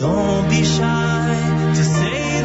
Will be shy to you,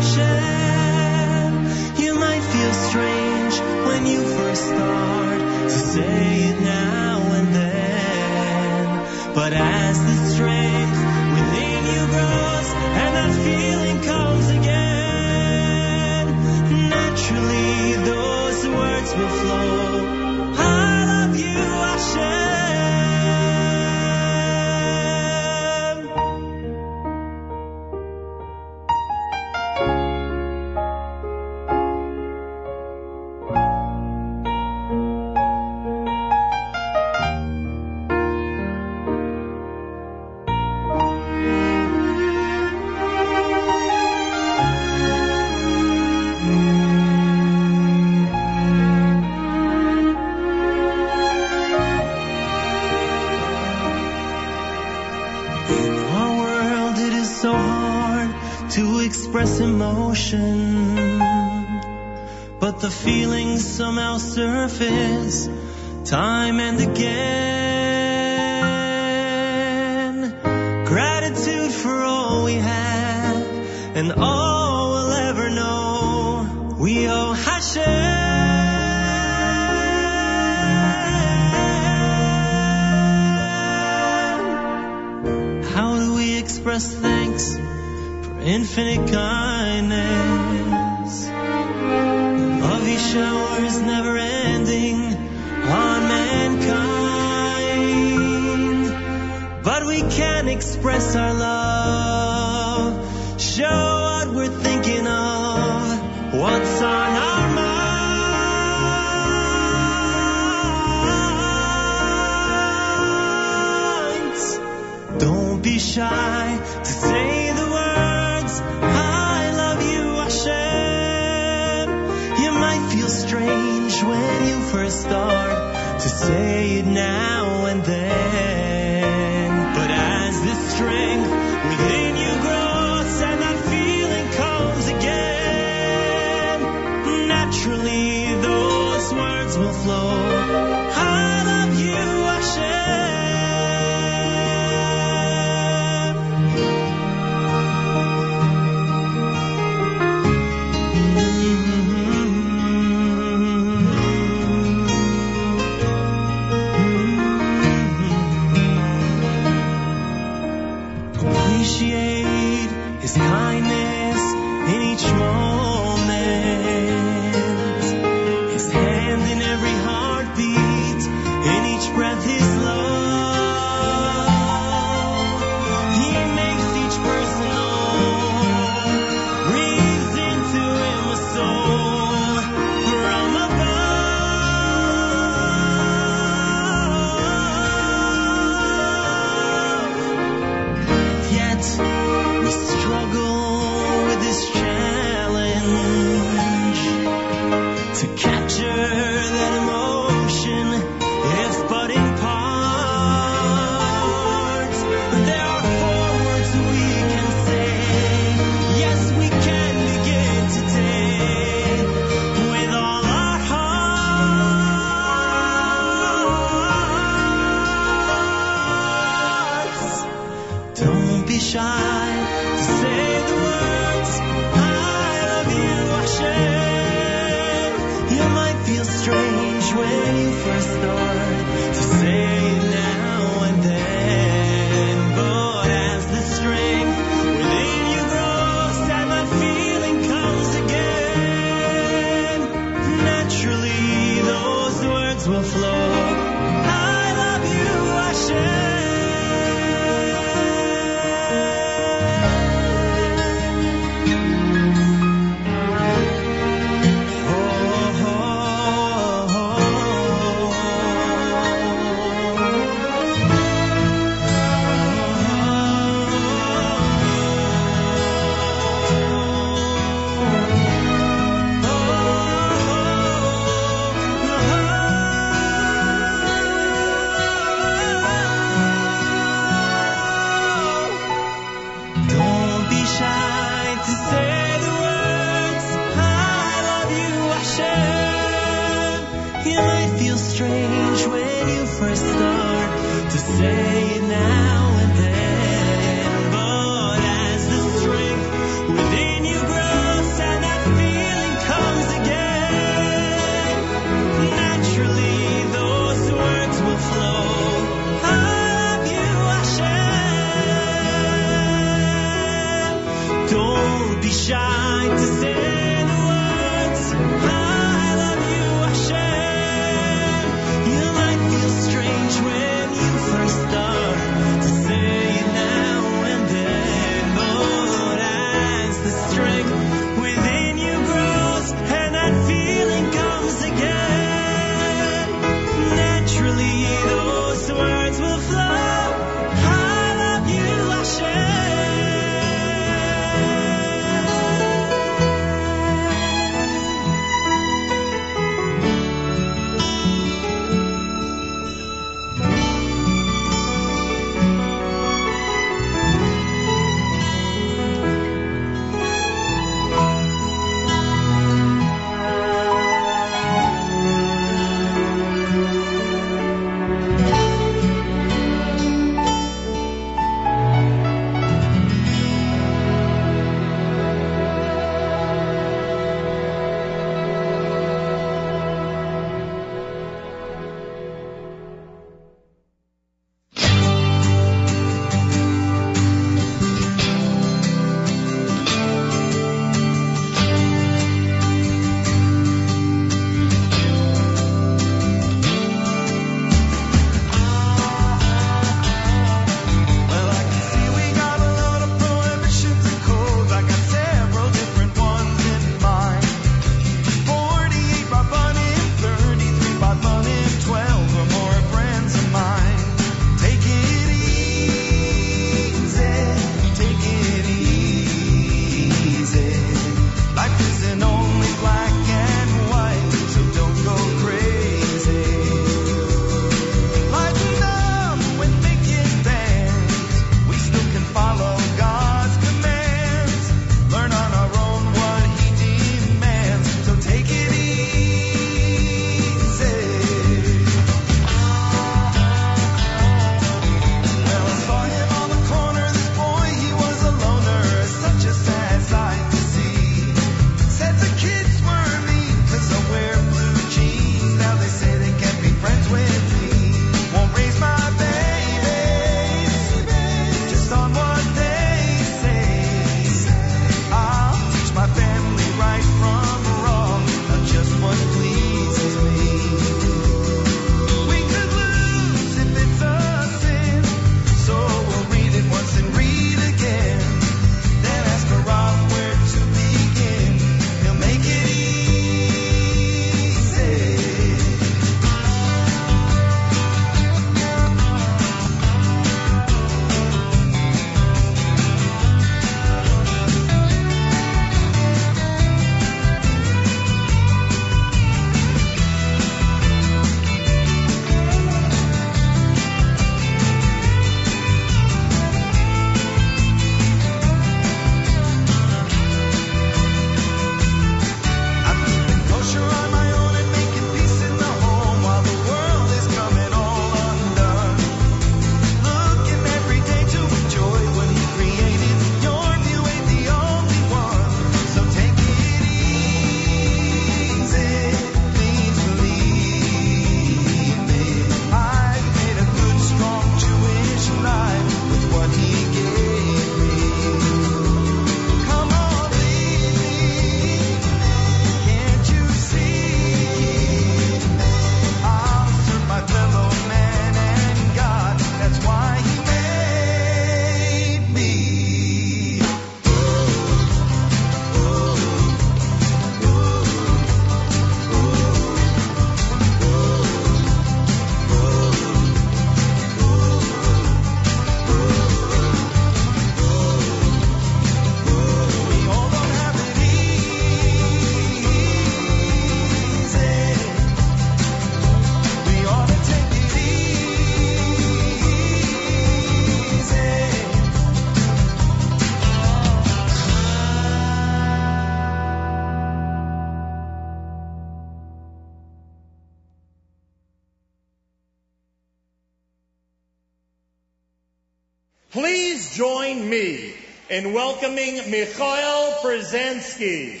in welcoming Mikhail Brzezinski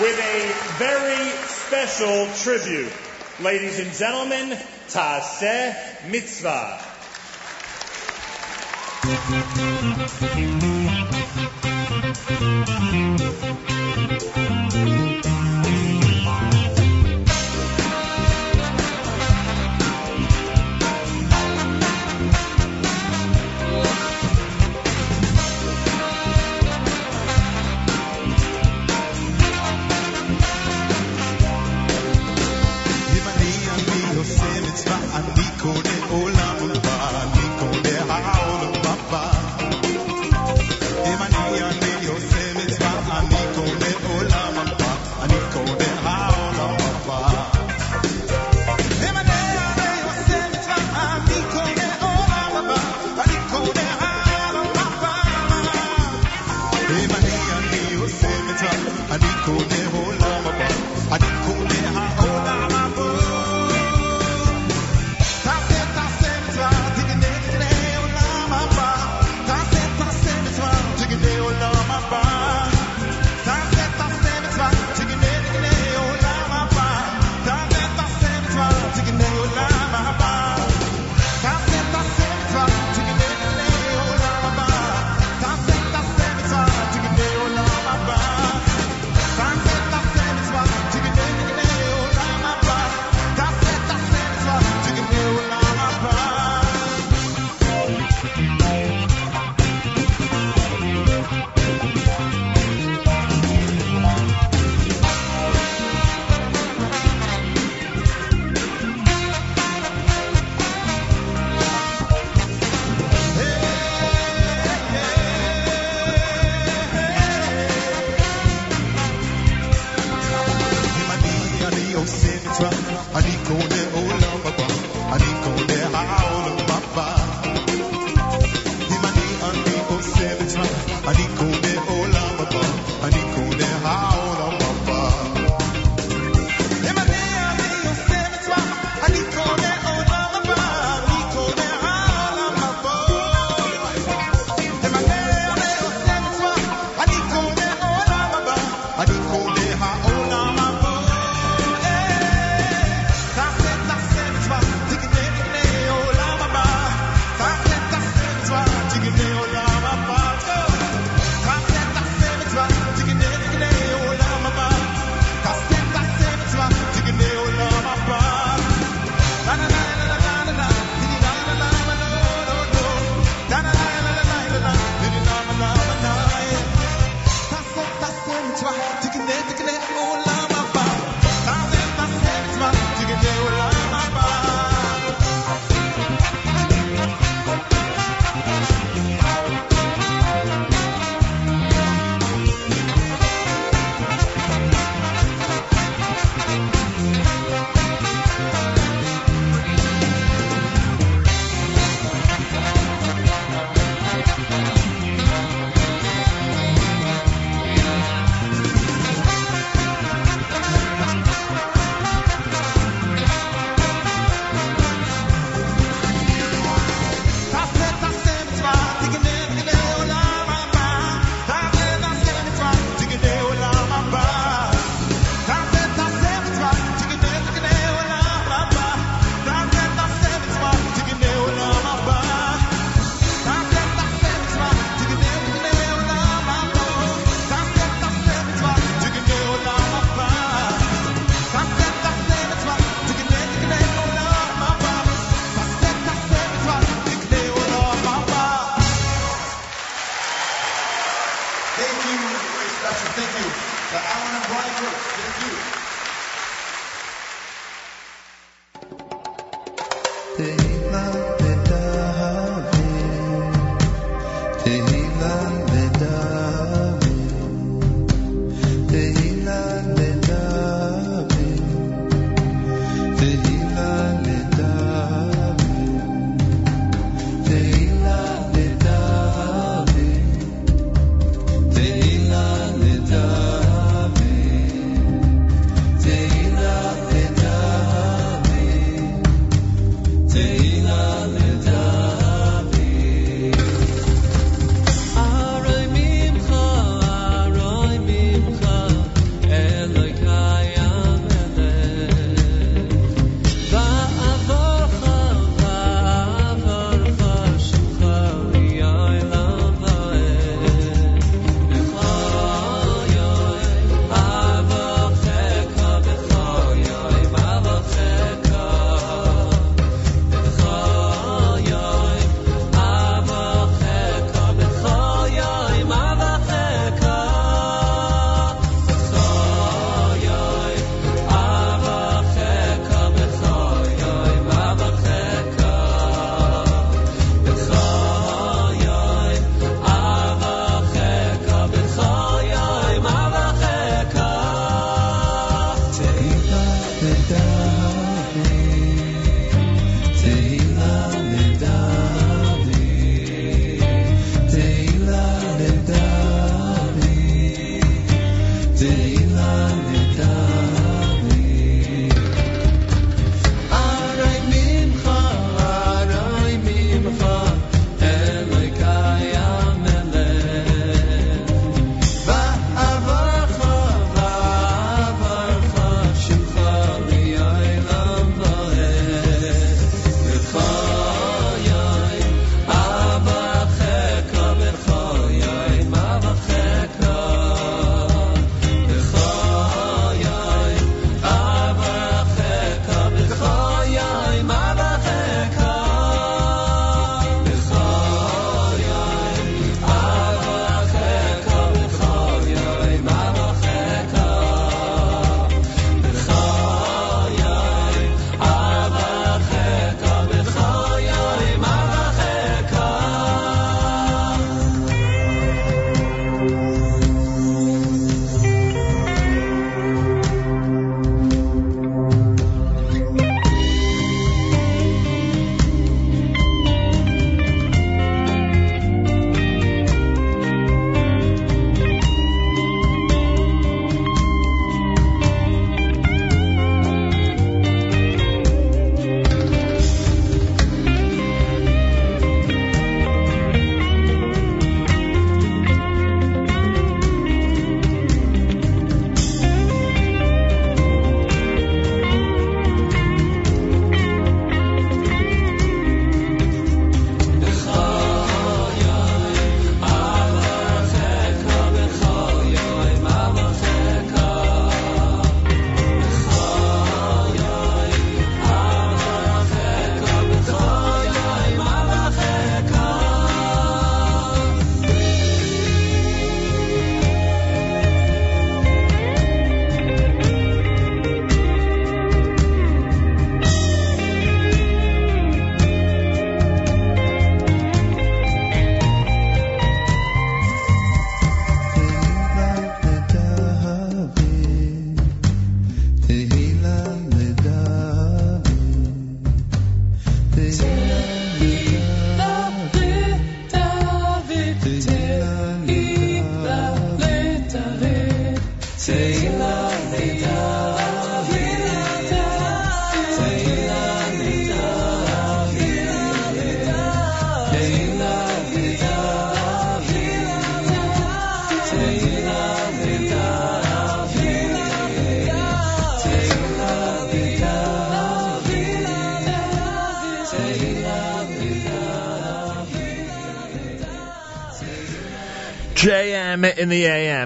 with a very special tribute. Ladies and gentlemen, Taseh Mitzvah. אם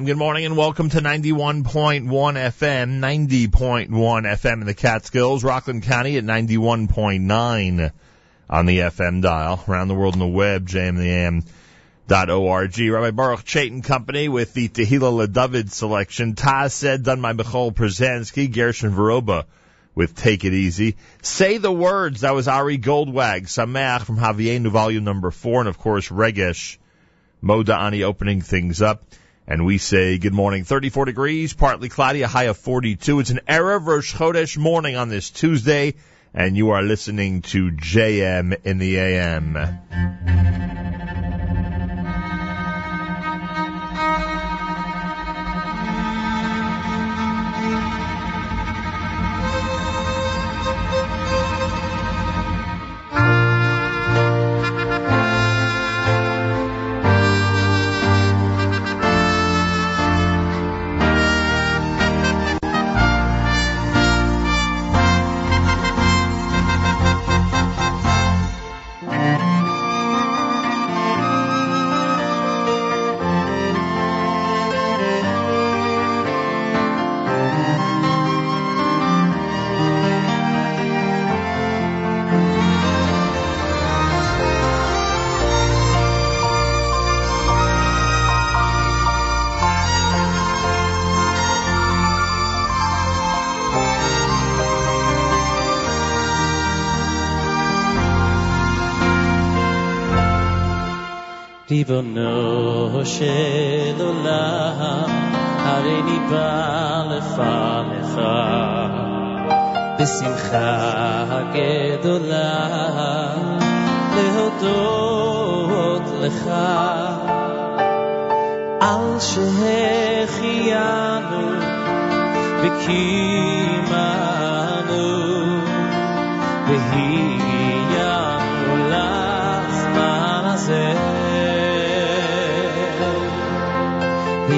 AM. Good morning and welcome to 91.1 FM, 90.1 FM in the Catskills, Rockland County at 91.9 on the FM dial. Around the world on the web, jmintheam.org. Rabbi Baruch Chaitin Company with the Tehillah LeDavid selection. Taz said, done by Michal Przanski, Gershon Veroba with Take It Easy. Say the Words, that was Ari Goldwag, Sameach from Havienu, volume number four, and of course Regesh Modani opening things up. And we say good morning. 34 degrees, partly cloudy, a high of 42. It's an Erev Rosh Chodesh morning on this Tuesday, and you are listening to JM in the AM. ריבונו של עולם, הריני בא לפניך בשמחה גדולה להודות לך על שהחיינו וקיימנו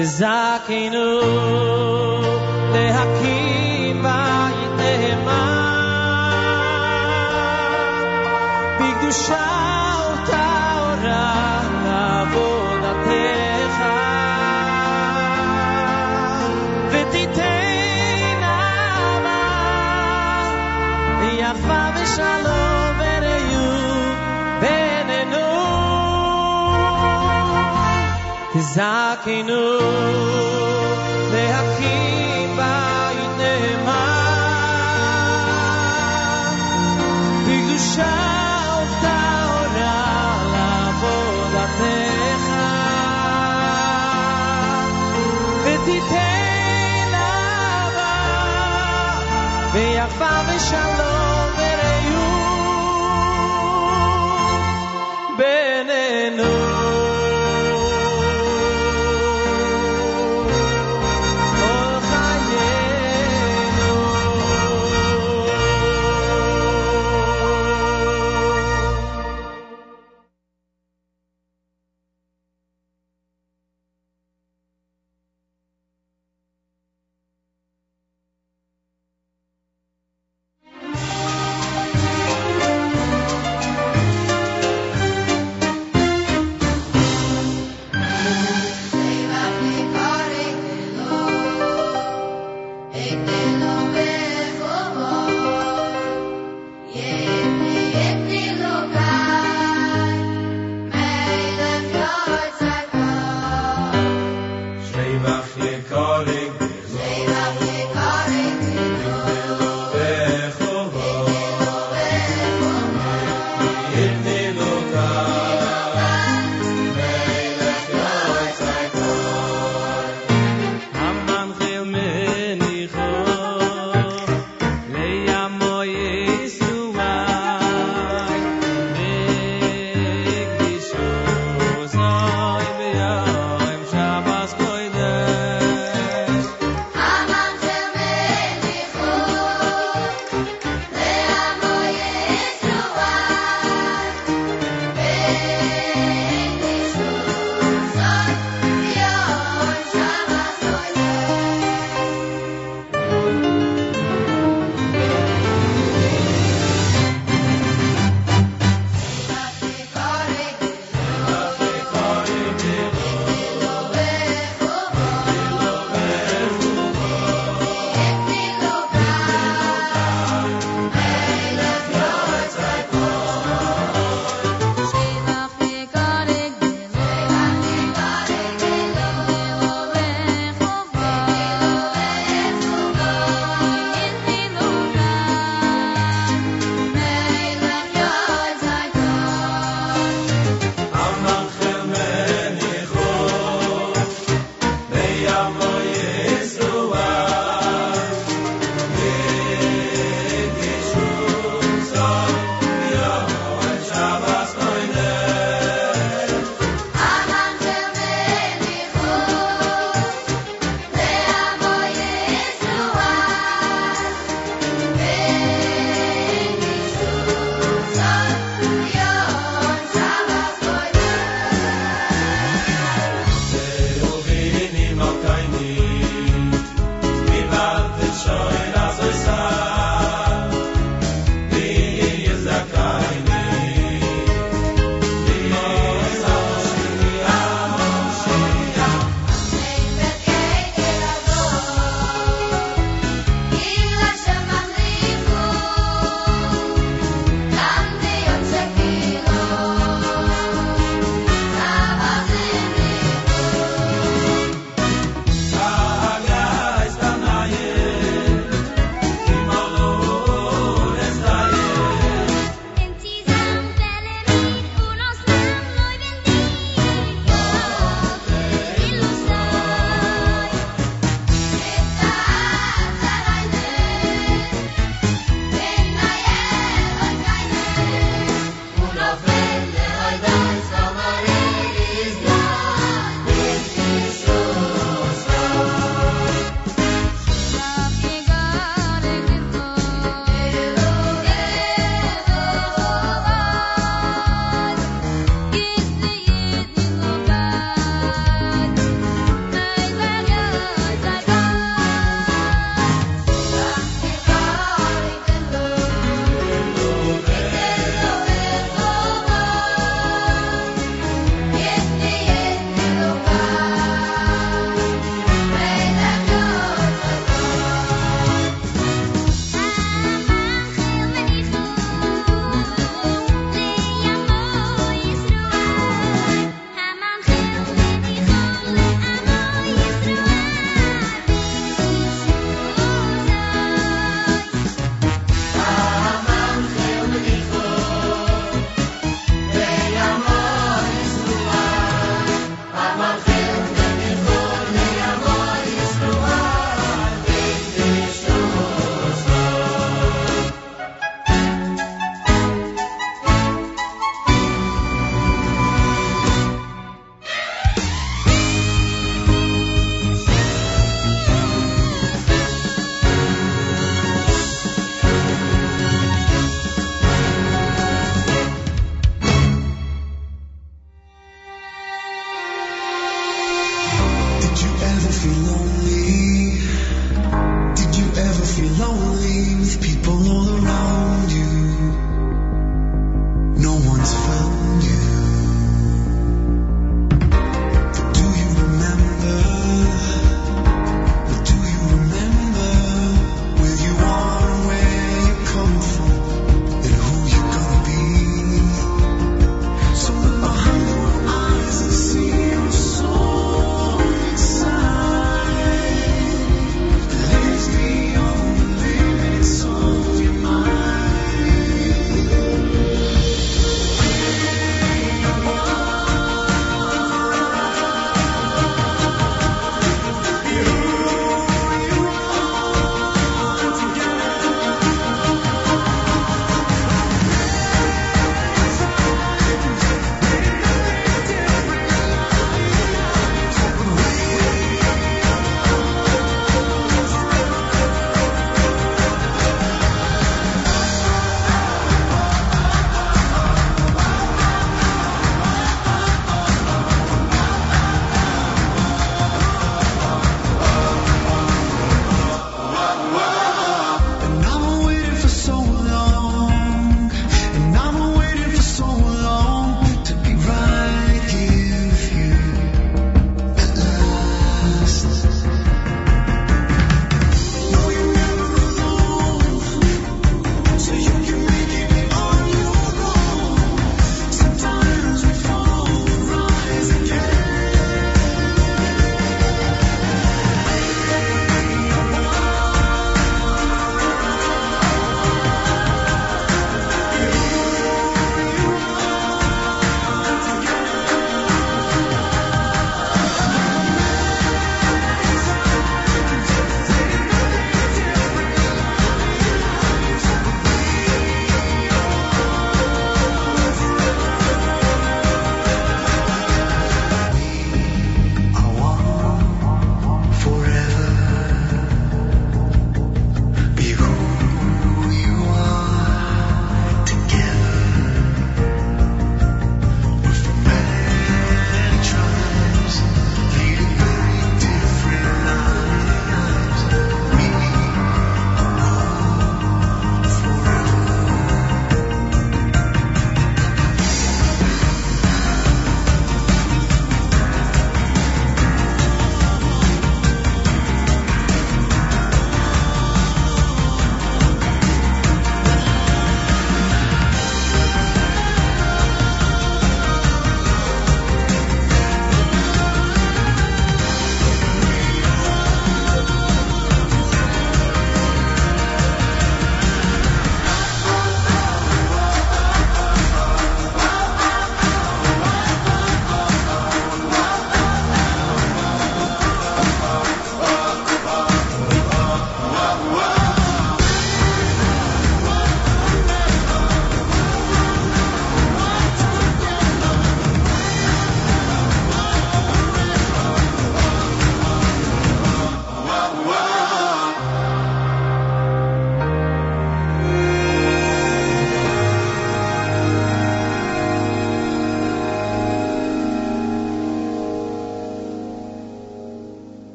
תזכנו להקים בית נאמן בקדושה וטהרה Aquinu.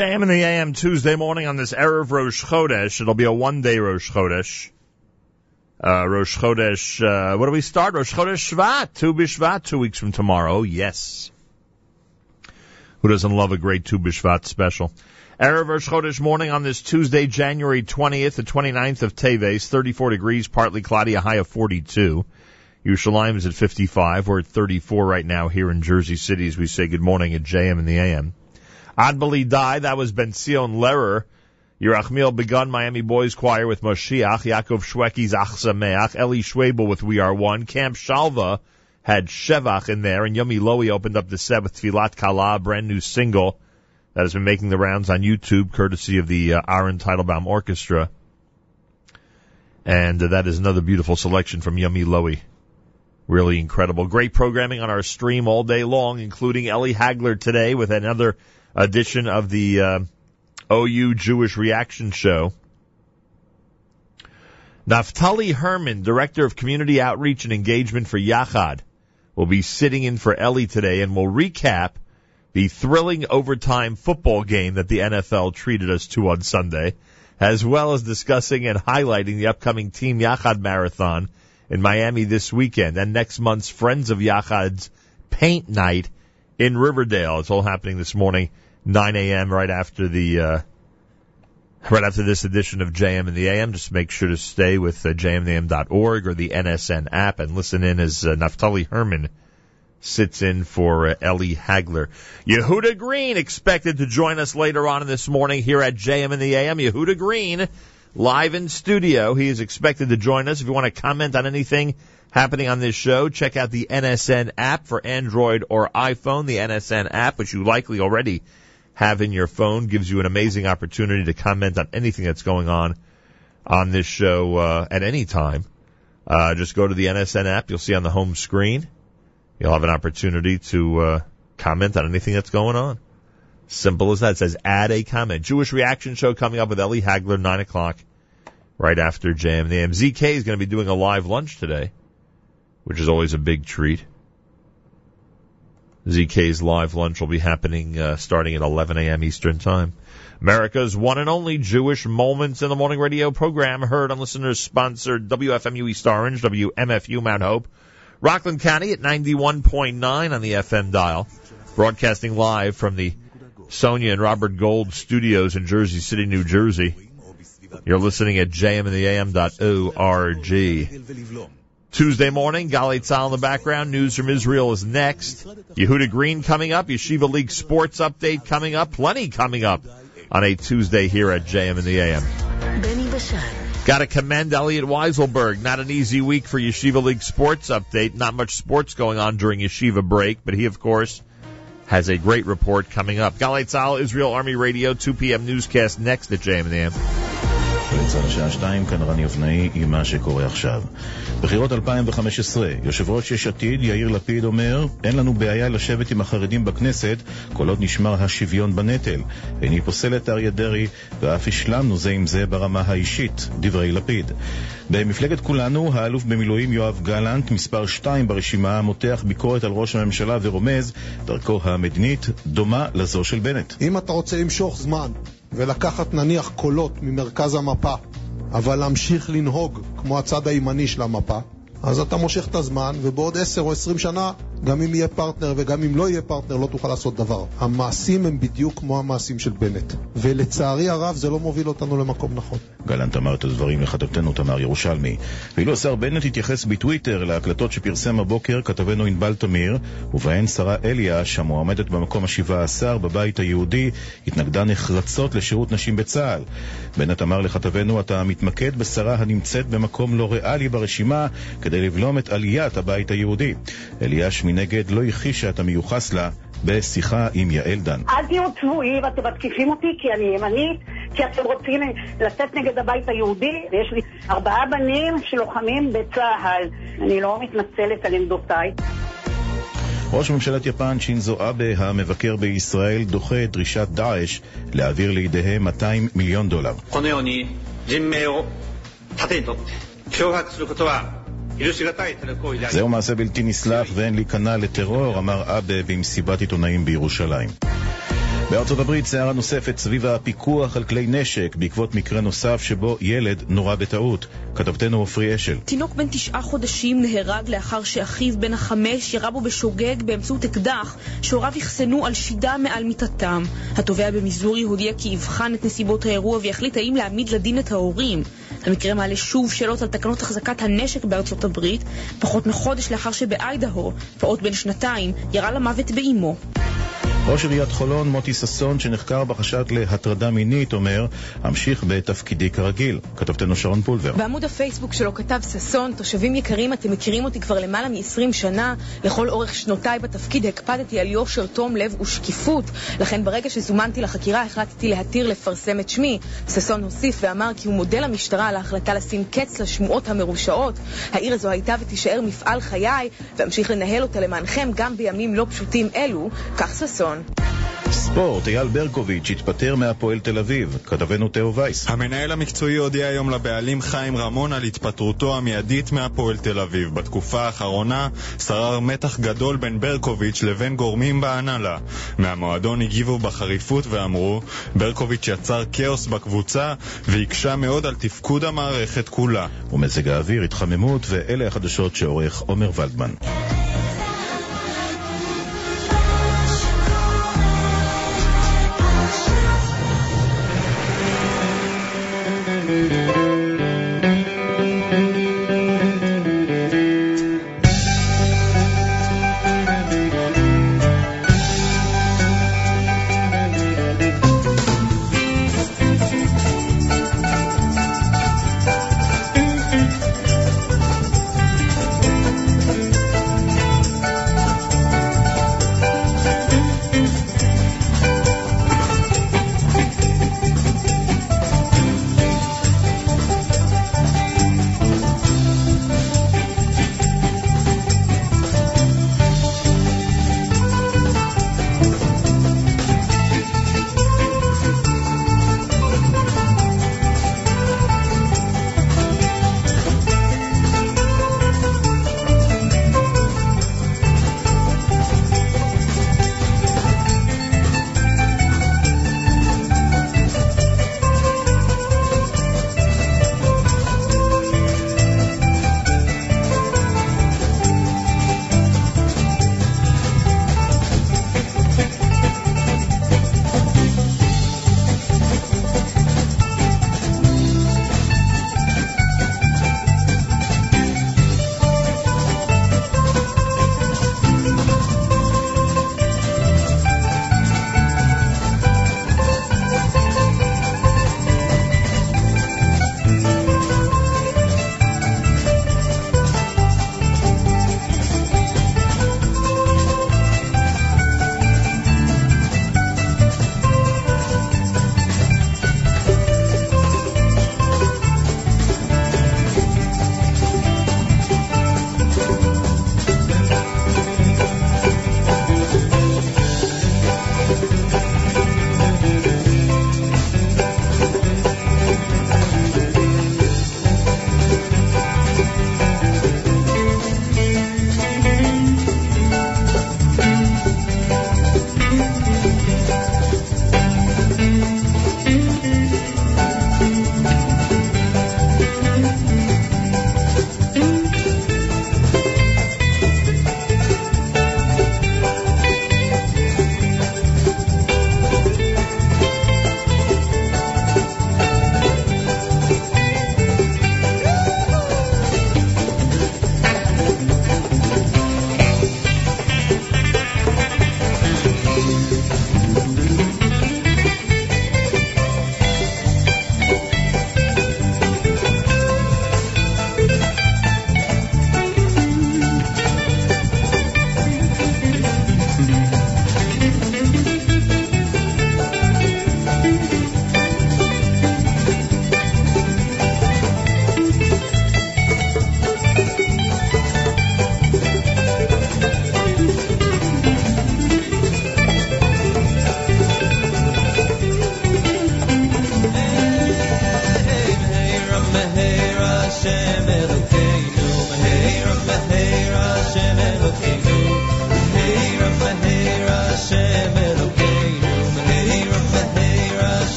JM in the AM Tuesday morning on this Erev Rosh Chodesh. It'll be a one day Rosh Chodesh. Uh, Rosh Chodesh, uh, what do we start? Rosh Chodesh Shvat, Tu B'Shvat, two weeks from tomorrow. Yes. Who doesn't love a great Tu B'Shvat special? Erev Rosh Chodesh morning on this Tuesday, January 20th, the 29th of Teves, 34 degrees, partly cloudy, a high of 42. Yerushalayim is at 55. We're at 34 right now here in Jersey City as we say good morning at JM in the AM. Adbali died. That was Ben Sion Lehrer. Yerachmiel Begun Miami Boys Choir with Moshiach. Yaakov Shwekey's Ach Sameach. Eli Schwebel with We Are One. Camp Shalva had Shevach in there. And Yumi Lowy opened up the set with Tfilat Kala, brand new single that has been making the rounds on YouTube, courtesy of the uh, Aaron Teitelbaum Orchestra. And uh, that is another beautiful selection from Yumi Lowy. Really incredible. Great programming on our stream all day long, including Ellie Hagler today with another edition of the uh, OU Jewish Reaction Show. Naftali Herman, Director of Community Outreach and Engagement for Yachad, will be sitting in for Ellie today and will recap the thrilling overtime football game that the NFL treated us to on Sunday, as well as discussing and highlighting the upcoming Team Yachad Marathon in Miami this weekend and next month's Friends of Yachad's Paint Night in Riverdale. It's all happening this morning, 9 a.m. right after the, uh, right after this edition of JM in the AM. Just make sure to stay with uh, jmintheam.org or the NSN app and listen in as uh, Naftali Herman sits in for uh, Ellie Hagler. Yehuda Green expected to join us later on this morning here at JM in the AM. Yehuda Green live in studio. He is expected to join us. If you want to comment on anything happening on this show, check out the NSN app for Android or iPhone. The NSN app, which you likely already have in your phone, gives you an amazing opportunity to comment on anything that's going on on this show uh, at any time. Uh, just go to the NSN app. You'll see on the home screen. You'll have an opportunity to uh, comment on anything that's going on. Simple as that. It says add a comment. Jewish reaction show coming up with Ellie Hagler, 9 o'clock, right after JM. The MZK is going to be doing a live lunch today, which is always a big treat. ZK's live lunch will be happening uh, starting at 11 a.m. Eastern Time. America's one and only Jewish Moments in the Morning radio program heard on listeners sponsored WFMU East Orange, WMFU Mount Hope, Rockland County at 91.9 on the FM dial, broadcasting live from the Sonia and Robert Gold studios in Jersey City, New Jersey. You're listening at jmintheam.org. Tuesday morning, Galei Tzal in the background. News from Israel is next. Yehuda Green coming up. Yeshiva League Sports Update coming up. Plenty coming up on a Tuesday here at JM in the AM. Benny Bashan. Got to commend Elliot Weiselberg. Not an easy week for Yeshiva League Sports Update. Not much sports going on during Yeshiva break, but he, of course, has a great report coming up. Galei Tzal, Israel Army Radio, 2 p.m. newscast next at JM in the AM. בצד השעה שתיים, כאן רני אבנאי עם מה שקורה עכשיו. בחירות 2015, יושב ראש יש עתיד יאיר לפיד אומר, אין לנו בעיה לשבת עם החרדים בכנסת, כל עוד נשמר השוויון בנטל. איני פוסל את אריה דרעי, ואף השלמנו זה עם זה ברמה האישית, דברי לפיד. במפלגת כולנו, האלוף במילואים יואב גלנט, מספר 2 ברשימה, מותח ביקורת על ראש הממשלה ורומז, דרכו המדינית דומה לזו של בנט. אם אתה רוצה למשוך זמן ולקחת נניח קולות ממרכז המפה, אבל להמשיך לנהוג כמו הצד הימני של המפה, אז אתה מושך את הזמן, ובעוד עשר או עשרים שנה, גם אם יהיה פרטנר וגם אם לא יהיה פרטנר, לא תוכל לעשות דבר. המעשים הם בדיוק כמו המעשים של בנט. ולצערי הרב, זה לא מוביל אותנו למקום נכון. גלנט אמר את הדברים לכתבתנו תמר ירושלמי. ואילו השר בנט התייחס בטוויטר להקלטות שפרסם הבוקר כתבנו ענבל תמיר, ובהן שרה אליאש, המועמדת במקום השבעה עשר בבית היהודי, התנגדה נחרצות לשירות נשים בצה"ל. בנט אמר לכתבנו, אתה מתמקד בשרה הנמצאת במקום לא ריאלי ברשימה, כדי לבלום את עליית הבית היהודי. אליאש מנגד לא הכחישה את המיוחס לה בשיחה עם יעל דן. אל תהיו צבועים, אתם מתקיפים אותי כי אני ימנית, כי אתם רוצים לצאת נגד הבית היהודי, ויש לי ארבעה בנים שלוחמים בצה"ל. אני לא מתנצלת על עמדותיי. ראש ממשלת יפן שינזו אבה המבקר בישראל דוחה את דרישת דאעש להעביר לידיהם 200 מיליון דולר. このように人命を盾にとって脅迫することは זהו מעשה בלתי נסלח ואין להיכנע לטרור, אמר אבה במסיבת עיתונאים בירושלים. בארצות הברית סערה נוספת סביב הפיקוח על כלי נשק בעקבות מקרה נוסף שבו ילד נורה בטעות. כתבתנו עפרי אשל. תינוק בן תשעה חודשים נהרג לאחר שאחיו בן החמש ירה בו בשוגג באמצעות אקדח שהוריו אחסנו על שידה מעל מיטתם. התובע במיזורי הודיע כי יבחן את נסיבות האירוע ויחליט האם להעמיד לדין את ההורים. המקרה מעלה שוב שאלות על תקנות החזקת הנשק בארצות הברית, פחות מחודש לאחר שבאיידהו, פעוט בן שנתיים, ירה למוות באימו. ראש עיריית חולון, מוטי ששון, שנחקר בחשד להטרדה מינית, אומר, אמשיך בתפקידי כרגיל. כתבתנו שרון פולבר. בעמוד הפייסבוק שלו כתב ששון, תושבים יקרים, אתם מכירים אותי כבר למעלה מ-20 שנה. לכל אורך שנותיי בתפקיד הקפדתי על יושר, תום לב ושקיפות. לכן ברגע שזומנתי לחקירה החלטתי להתיר לפרסם את שמי. ששון הוסיף ואמר כי הוא מודה למשטרה על ההחלטה לשים קץ לשמועות המרושעות. העיר הזו הייתה ותישאר מפעל חיי, ואמשיך לנהל אותה למענכם גם בימים לא פשוטים אלו. כך ששון. ספורט, אייל ברקוביץ' התפטר מהפועל תל אביב. כתבנו תאו וייס. המנהל המקצועי הודיע היום לבעלים חיים רמון על התפטרותו המיידית מהפועל תל אביב. בתקופה האחרונה שרר מתח גדול בין ברקוביץ' לבין גורמים בהנהלה. מהמועדון הגיבו בחריפות ואמרו, ברקוביץ' יצר כאוס בקבוצה והקשה מאוד על תפקוד המערכת כולה. ומזג האוויר, התחממות, ואלה החדשות שעורך עומר ולדמן.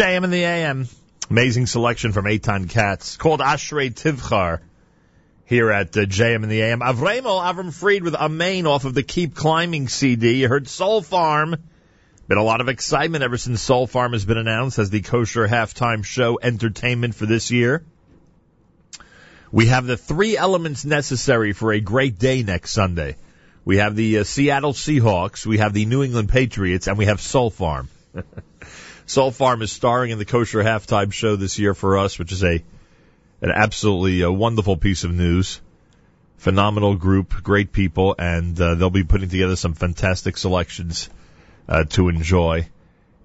JM in the AM. Amazing selection from Eitan Katz called Ashrei Tivchar here at uh, JM in the AM. Avremo Avram Fried with Amain off of the Keep Climbing CD. You heard Soul Farm. Been a lot of excitement ever since Soul Farm has been announced as the kosher halftime show entertainment for this year. We have the three elements necessary for a great day next Sunday. We have the uh, Seattle Seahawks, we have the New England Patriots, and we have Soul Farm. Soul Farm is starring in the kosher halftime show this year for us, which is a an absolutely uh, wonderful piece of news. Phenomenal group, great people, and uh, they'll be putting together some fantastic selections uh, to enjoy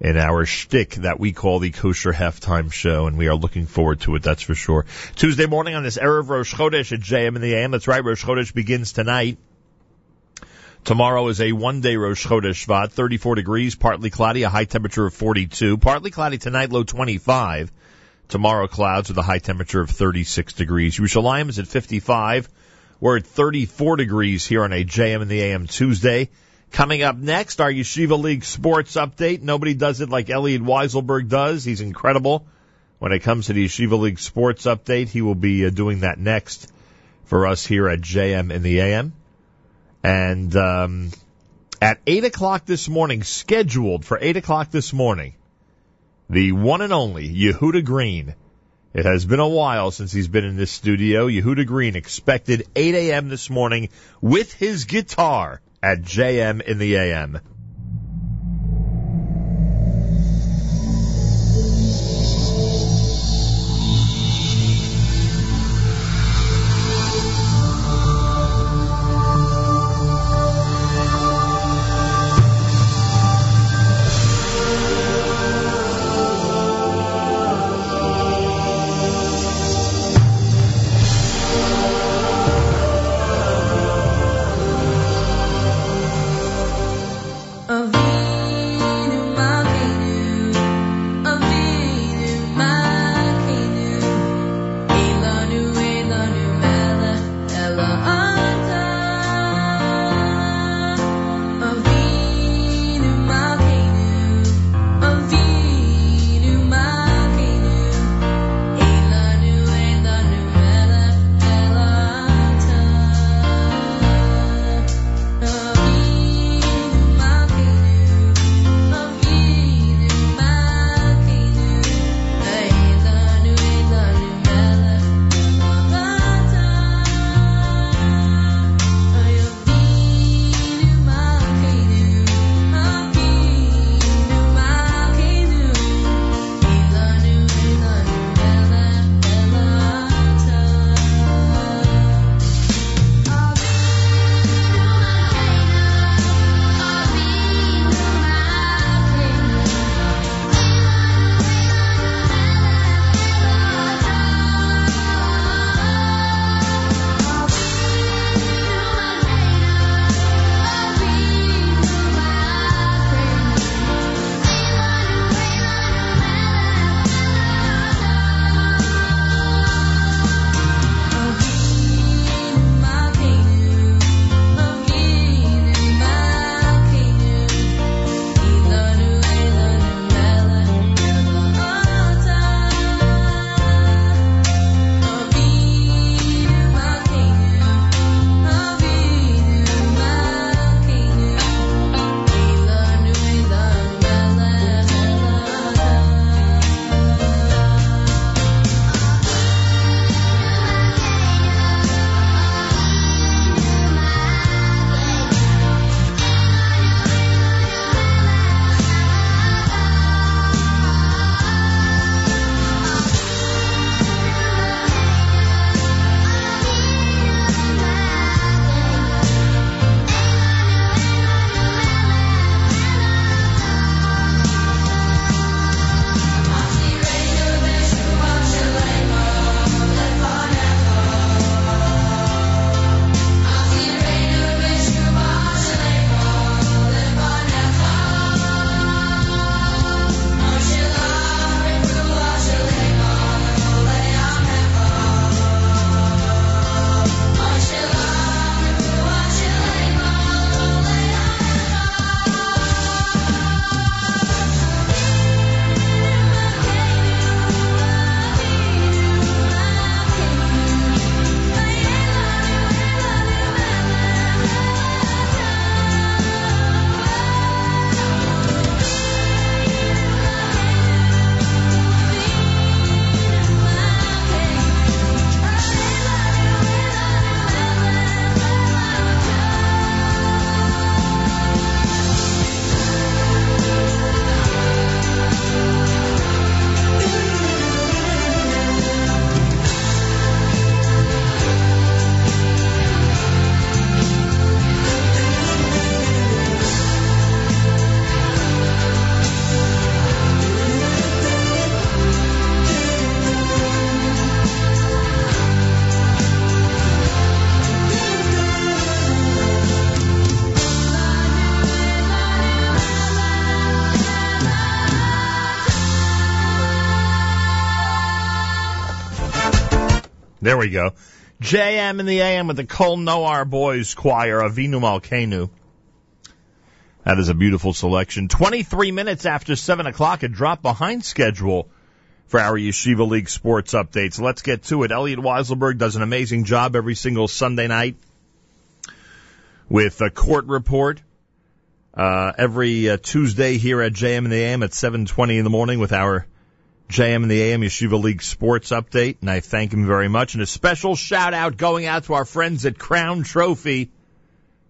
in our shtick that we call the kosher halftime show, and we are looking forward to it. That's for sure. Tuesday morning on this erev Rosh Chodesh at JM in the AM. That's right. Rosh Chodesh begins tonight. Tomorrow is a one-day Rosh Chodesh Shvat, 34 degrees, partly cloudy, a high temperature of 42. Partly cloudy tonight, low 25. Tomorrow clouds with a high temperature of 36 degrees. Yerushalayim is at 55. We're at 34 degrees here on a JM in the AM Tuesday. Coming up next, our Yeshiva League sports update. Nobody does it like Elliot Weiselberg does. He's incredible when it comes to the Yeshiva League sports update. He will be uh, doing that next for us here at JM in the AM. And um, at 8 o'clock this morning, scheduled for 8 o'clock this morning, the one and only Yehuda Green. It has been a while since he's been in this studio. Yehuda Green expected 8 a.m. this morning with his guitar at JM in the AM. We go. JM in the AM with the Kol Noar Boys Choir, Avinu Malkenu. That is a beautiful selection. 23 minutes after 7 o'clock, a drop behind schedule for our Yeshiva League sports updates. Let's get to it. Elliot Weiselberg does an amazing job every single Sunday night with a court report. Uh, every uh, Tuesday here at JM in the AM at 7:20 in the morning with our JM in the AM Yeshiva League sports update, and I thank him very much. And a special shout out going out to our friends at Crown Trophy,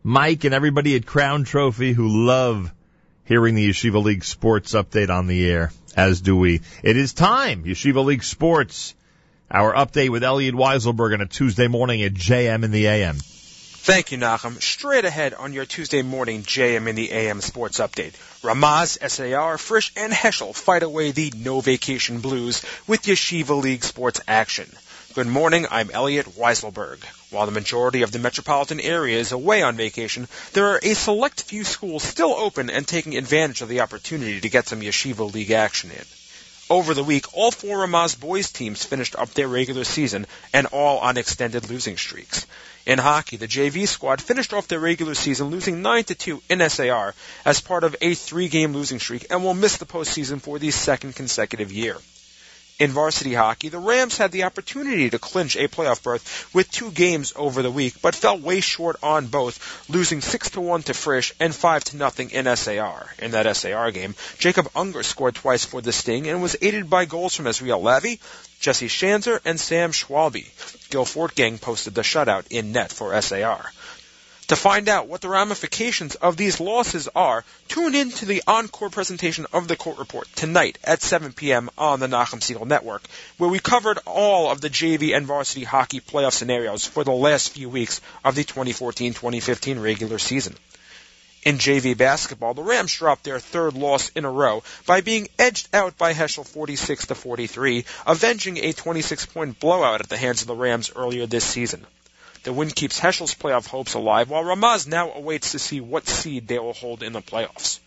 Mike and everybody at Crown Trophy who love hearing the Yeshiva League sports update on the air, as do we. It is time, Yeshiva League sports, our update with Elliot Weiselberg on a Tuesday morning at JM in the AM. Thank you, Nachum. Straight ahead on your Tuesday morning JM in the AM Sports Update. Ramaz, SAR, Frisch, and Heschel fight away the no vacation blues with Yeshiva League sports action. Good morning, I'm Elliot Weiselberg. While the majority of the metropolitan area is away on vacation, there are a select few schools still open and taking advantage of the opportunity to get some Yeshiva League action in. Over the week, all four Ramaz boys teams finished up their regular season and all on extended losing streaks. In hockey, the JV squad finished off their regular season losing 9 to 2 in SAR as part of a three-game losing streak and will miss the postseason for the second consecutive year. In varsity hockey, the Rams had the opportunity to clinch a playoff berth with two games over the week, but fell way short on both, losing 6 to 1 to Frisch and 5 to nothing in SAR. In that SAR game, Jacob Unger scored twice for the Sting and was aided by goals from Ezriel Levy, Jesse Shanzer, and Sam Schwalbe. Gil Fortgang posted the shutout in net for SAR. To find out what the ramifications of these losses are, tune in to the encore presentation of the court report tonight at 7 p.m. on the Nachum Segal Network, where we covered all of the JV and varsity hockey playoff scenarios for the last few weeks of the 2014-2015 regular season. In JV basketball, the Rams dropped their third loss in a row by being edged out by Heschel 46 to 43, avenging a 26-point blowout at the hands of the Rams earlier this season. The win keeps Heschel's playoff hopes alive, while Ramaz now awaits to see what seed they will hold in the playoffs.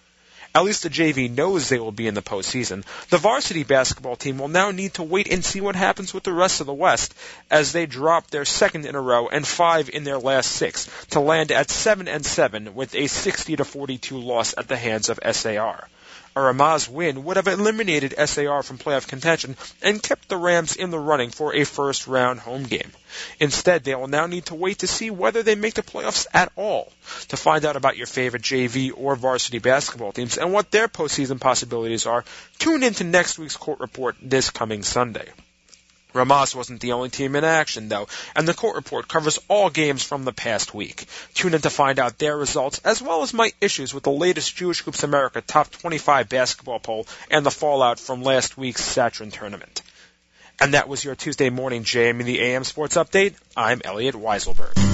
At least the JV knows they will be in the postseason. The varsity basketball team will now need to wait and see what happens with the rest of the West as they drop their second in a row and five in their last six to land at seven and seven with a 60 to 42 loss at the hands of SAR. A Ramaz win would have eliminated SAR from playoff contention and kept the Rams in the running for a first round home game. Instead, they will now need to wait to see whether they make the playoffs at all. To find out about your favorite JV or varsity basketball teams and what their postseason possibilities are, tune in to next week's court report this coming Sunday. Ramaz wasn't the only team in action, though, and the court report covers all games from the past week. Tune in to find out their results, as well as my issues with the latest Jewish Hoops America Top 25 basketball poll and the fallout from last week's Saturn tournament. And that was your Tuesday morning JM in the AM Sports Update. I'm Elliot Weiselberg.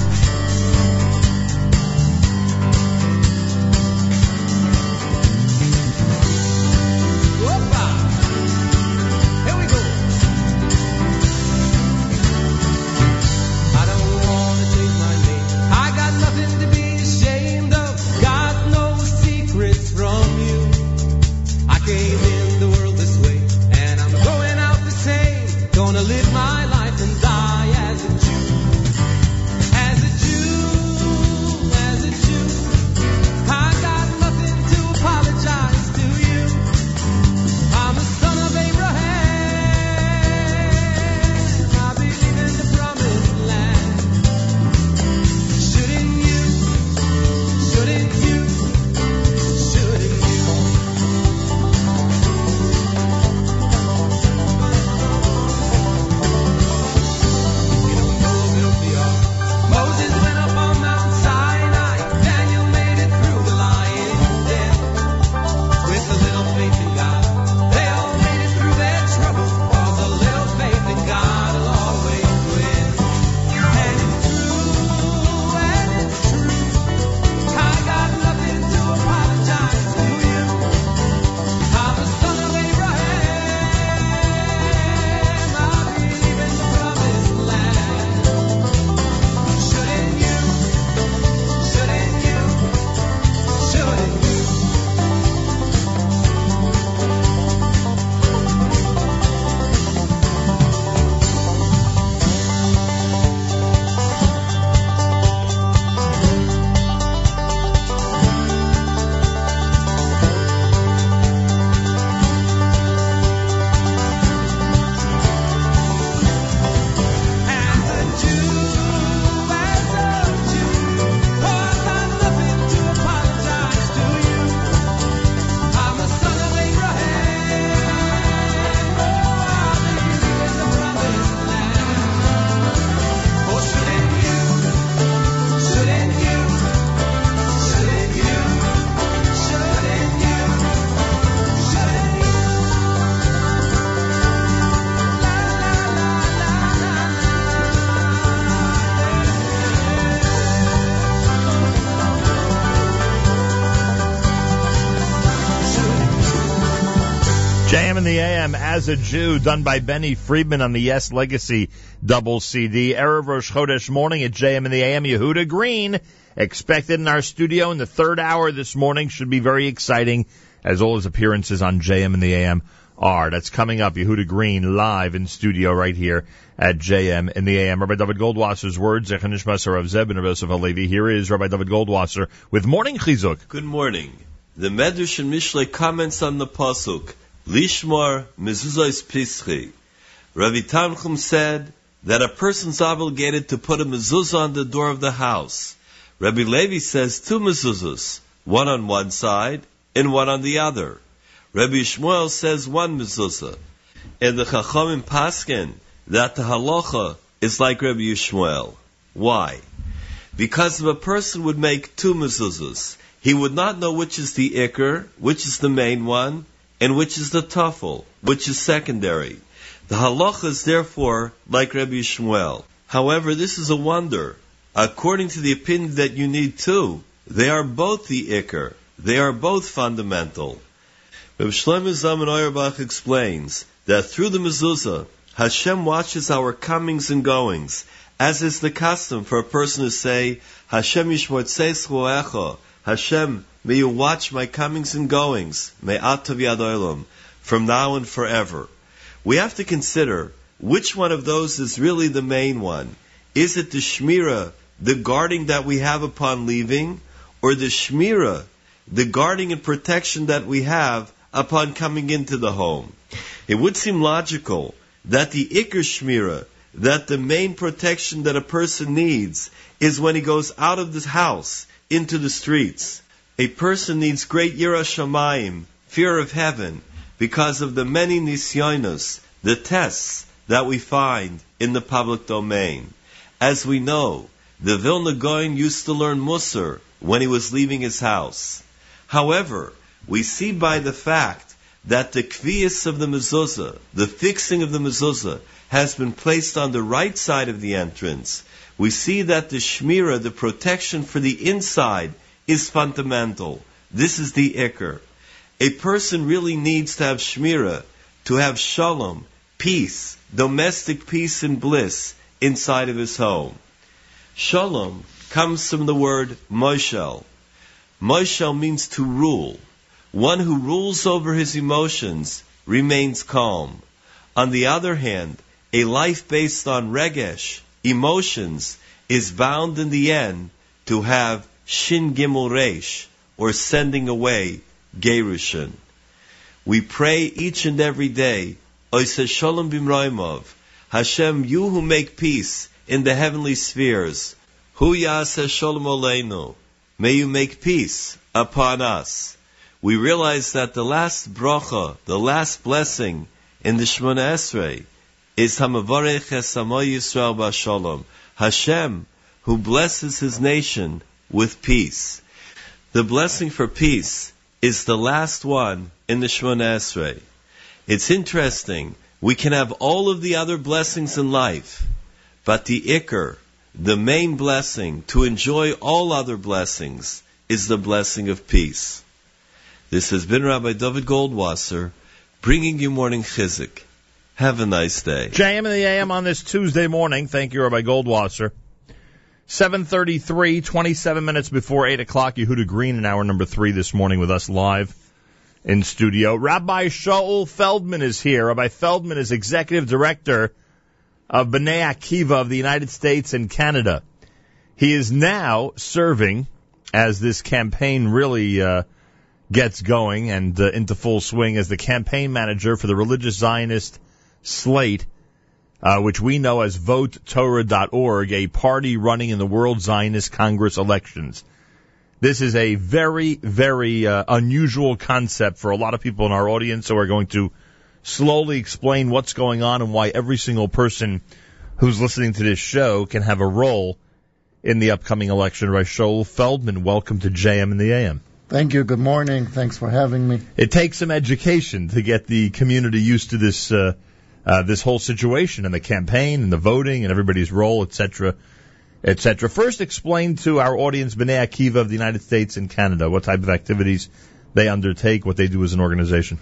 As a Jew, done by Benny Friedman on the Yes Legacy double CD. Erev Rosh Chodesh morning at JM in the AM. Yehuda Green expected in our studio in the third hour this morning should be very exciting as all his appearances on JM in the AM are. That's coming up. Yehuda Green live in studio right here at JM in the AM. Rabbi Dovid Goldwasser's words, Zechanishmas Rav Zeb and Rabbi Halevi. Here is Rabbi Dovid Goldwasser with Morning Chizuk. Good morning. The Medrash and Mishle comments on the pasuk Lishmar mezuzos pischi. Rabbi Tanchum said that a person's obligated to put a mezuzah on the door of the house. Rabbi Levi says two mezuzahs, one on one side and one on the other. Rabbi Shmuel says one mezuzah. And the Chachamim paskin that the halacha is like Rabbi Shmuel. Why? Because if a person would make two mezuzahs, he would not know which is the ikar, which is the main one, and which is the tafel, which is secondary. The halacha is therefore like Rabbi Shmuel. However, this is a wonder. According to the opinion that you need two, they are both the ikar. They are both fundamental. Rabbi Shlomo Zalman Auerbach explains that through the mezuzah, Hashem watches our comings and goings, as is the custom for a person to say, Hashem yishmor echa, Hashem, may you watch my comings and goings, may atav olam, from now and forever. We have to consider which one of those is really the main one. Is it the shmira, the guarding that we have upon leaving, or the shmira, the guarding and protection that we have upon coming into the home? It would seem logical that the ikar shmira, that the main protection that a person needs is when he goes out of this house into the streets. A person needs great yira fear of heaven, because of the many nisyonos, the tests that we find in the public domain. As we know, the Vilna Gaon used to learn Musar when he was leaving his house. However, we see by the fact that the kvias of the mezuzah, the fixing of the mezuzah, has been placed on the right side of the entrance. We see that the shmira, the protection for the inside, is fundamental. This is the ikar. A person really needs to have shmira, to have shalom, peace, domestic peace and bliss inside of his home. Shalom comes from the word moshel. Moshel means to rule. One who rules over his emotions remains calm. On the other hand, a life based on regesh, emotions, is bound in the end to have shin gimel resh, or sending away gerushin. We pray each and every day, Oiseh Shalom Bimroimov, Hashem, you who make peace in the heavenly spheres, Hu Yaseh Shalom Aleinu, may you make peace upon us. We realize that the last bracha, the last blessing in the Shemona Esrei, is Hamavarech Esamoy Yisrael Bashalom, Hashem, who blesses his nation with peace. The blessing for peace is the last one in the Shemona Esrei. It's interesting. We can have all of the other blessings in life, but the ikar, the main blessing to enjoy all other blessings, is the blessing of peace. This has been Rabbi Dovid Goldwasser bringing you morning chizuk. Have a nice day. JM in the AM on this Tuesday morning. Thank you, Rabbi Goldwasser. 733, 27 minutes before 8 o'clock. Yehuda Green in hour number three this morning with us live in studio. Rabbi Shaul Feldman is here. Rabbi Feldman is executive director of B'nai Akiva of the United States and Canada. He is now serving as this campaign really uh, gets going and uh, into full swing as the campaign manager for the religious Zionist slate, uh, which we know as VoteTorah.org, a party running in the World Zionist Congress elections. This is a very, very uh, unusual concept for a lot of people in our audience, so we're going to slowly explain what's going on and why every single person who's listening to this show can have a role in the upcoming election. Rachel Feldman, welcome to JM in the AM. Thank you. Good morning. Thanks for having me. It takes some education to get the community used to this uh, uh, this whole situation and the campaign and the voting and everybody's role, etc., etc. First, explain to our audience B'nai Akiva of the United States and Canada what type of activities they undertake, what they do as an organization.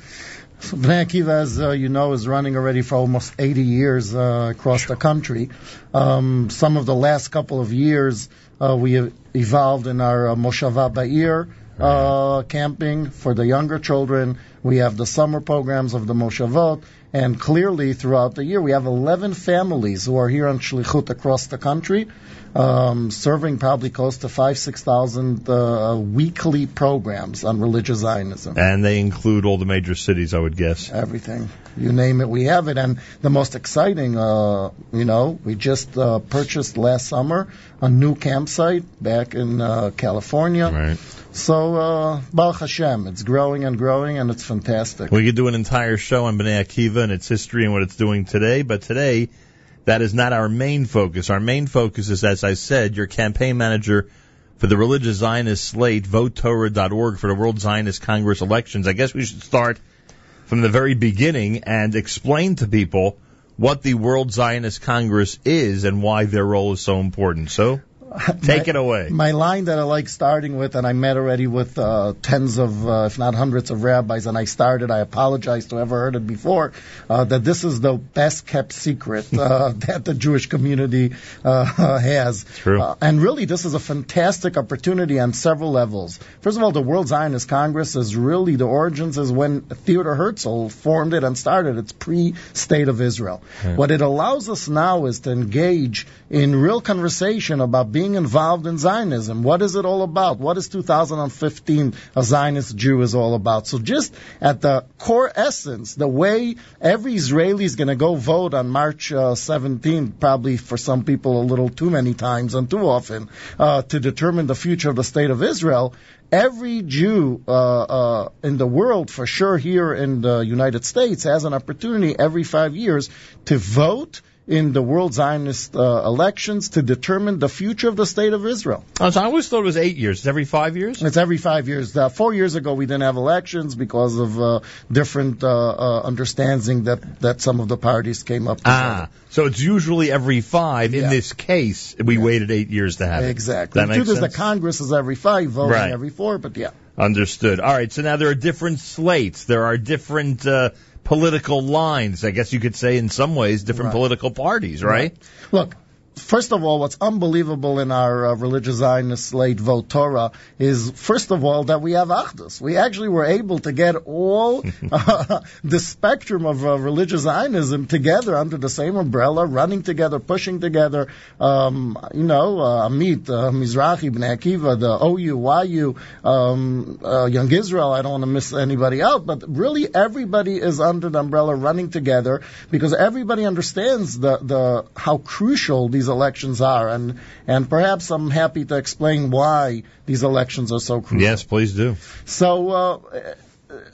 So Bnei Akiva, as uh, you know, is running already for almost 80 years uh, across the country. Um, some of the last couple of years, uh, we have evolved in our uh, Moshava Ba'ir uh, camping for the younger children. We have the summer programs of the Moshavot. And clearly, throughout the year, we have 11 families who are here on Shlichut across the country, um, serving probably close to five, 6,000 uh, weekly programs on religious Zionism. And they include all the major cities, I would guess. Everything. You name it, we have it. And the most exciting, uh, you know, we just uh, purchased last summer a new campsite back in uh, California. Right. So, uh, Baruch Hashem, it's growing and growing, and it's fantastic. We could do an entire show on Bnei Akiva and its history and what it's doing today, but today, that is not our main focus. Our main focus is, as I said, your campaign manager for the religious Zionist slate, votetorah.org for the World Zionist Congress elections. I guess we should start from the very beginning and explain to people what the World Zionist Congress is and why their role is so important. So, take My- it away. My line that I like starting with, and I met already with uh, tens of, uh, if not hundreds of rabbis, and I started, I apologize to whoever heard it before, uh, that this is the best kept secret uh, that the Jewish community uh, has. True. Uh, and really, this is a fantastic opportunity on several levels. First of all, the World Zionist Congress is really the origins is when Theodor Herzl formed it and started. It's pre-State of Israel. Yeah. What it allows us now is to engage in real conversation about being involved in Zionism. What is it all about? What is 2015 a Zionist Jew is all about? So just at the core essence, the way every Israeli is going to go vote on March uh, 17th, probably for some people a little too many times and too often, uh, to determine the future of the state of Israel. Every Jew uh, uh, in the world, for sure here in the United States, has an opportunity every five years to vote in the World Zionist uh, elections to determine the future of the state of Israel. So I always thought it was eight years. It's every five years? It's every five years. Uh, four years ago, we didn't have elections because of uh, different uh, uh, understanding that, that some of the parties came up with. Ah, so it's usually every five. In Yeah. this case, we waited eight years to have it. Exactly. That makes truth is, sense. the Congress is every five, voting Right. every four, but yeah. Understood. All right. So now there are different slates. There are different uh, political lines. I guess you could say, in some ways, different Right. political parties, right? Look, first of all, what's unbelievable in our uh, religious Zionist slate, Vote Torah, is first of all that we have Achdus. We actually were able to get all uh, the spectrum of uh, religious Zionism together under the same umbrella, running together, pushing together. Um, you know, uh, Amit, uh, Mizrahi, Bnei Akiva, the OU, YU, um, uh, Young Israel. I don't want to miss anybody out, but really everybody is under the umbrella running together because everybody understands the, the how crucial these elections are, and and perhaps I'm happy to explain why these elections are so crucial. Yes, please do. So uh,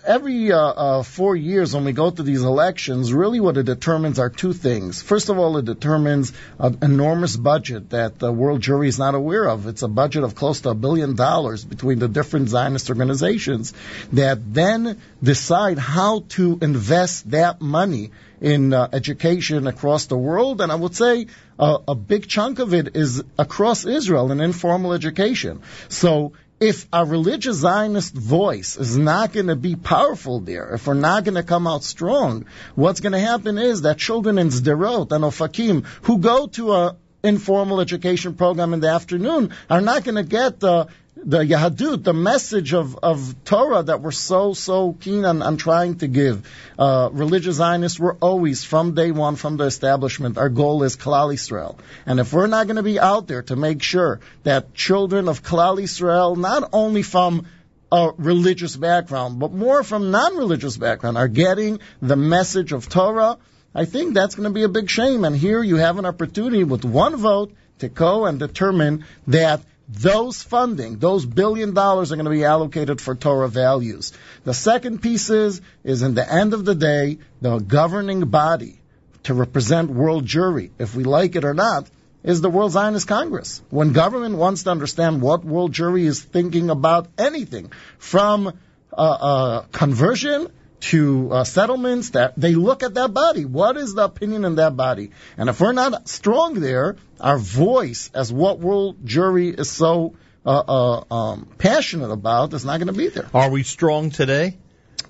every uh, uh, four years when we go to these elections, really what it determines are two things. First of all, it determines an enormous budget that the world Jewry is not aware of. It's a budget of close to a billion dollars between the different Zionist organizations that then decide how to invest that money in uh, education across the world, and I would say uh, a big chunk of it is across Israel in informal education. So if a religious Zionist voice is not going to be powerful there, if we're not going to come out strong, what's going to happen is that children in Sderot and Ofakim who go to a informal education program in the afternoon are not going to get the the Yahadut, the message of, of Torah that we're so, so keen on, on trying to give. Uh, religious Zionists were always, from day one, from the establishment, our goal is Klal Yisrael. And if we're not going to be out there to make sure that children of Klal Yisrael, not only from a religious background, but more from non-religious background, are getting the message of Torah, I think that's going to be a big shame. And here you have an opportunity with one vote to go and determine that those funding, those billion dollars are going to be allocated for Torah values. The second piece is, is in the end of the day, the governing body to represent world Jewry, if we like it or not, is the World Zionist Congress. When government wants to understand what world Jewry is thinking about anything, from uh, uh, conversion to uh, settlements, that they look at that body. What is the opinion in that body? And if we're not strong there, our voice as what world Jewry is so uh, uh, um, passionate about is not going to be there. Are we strong today?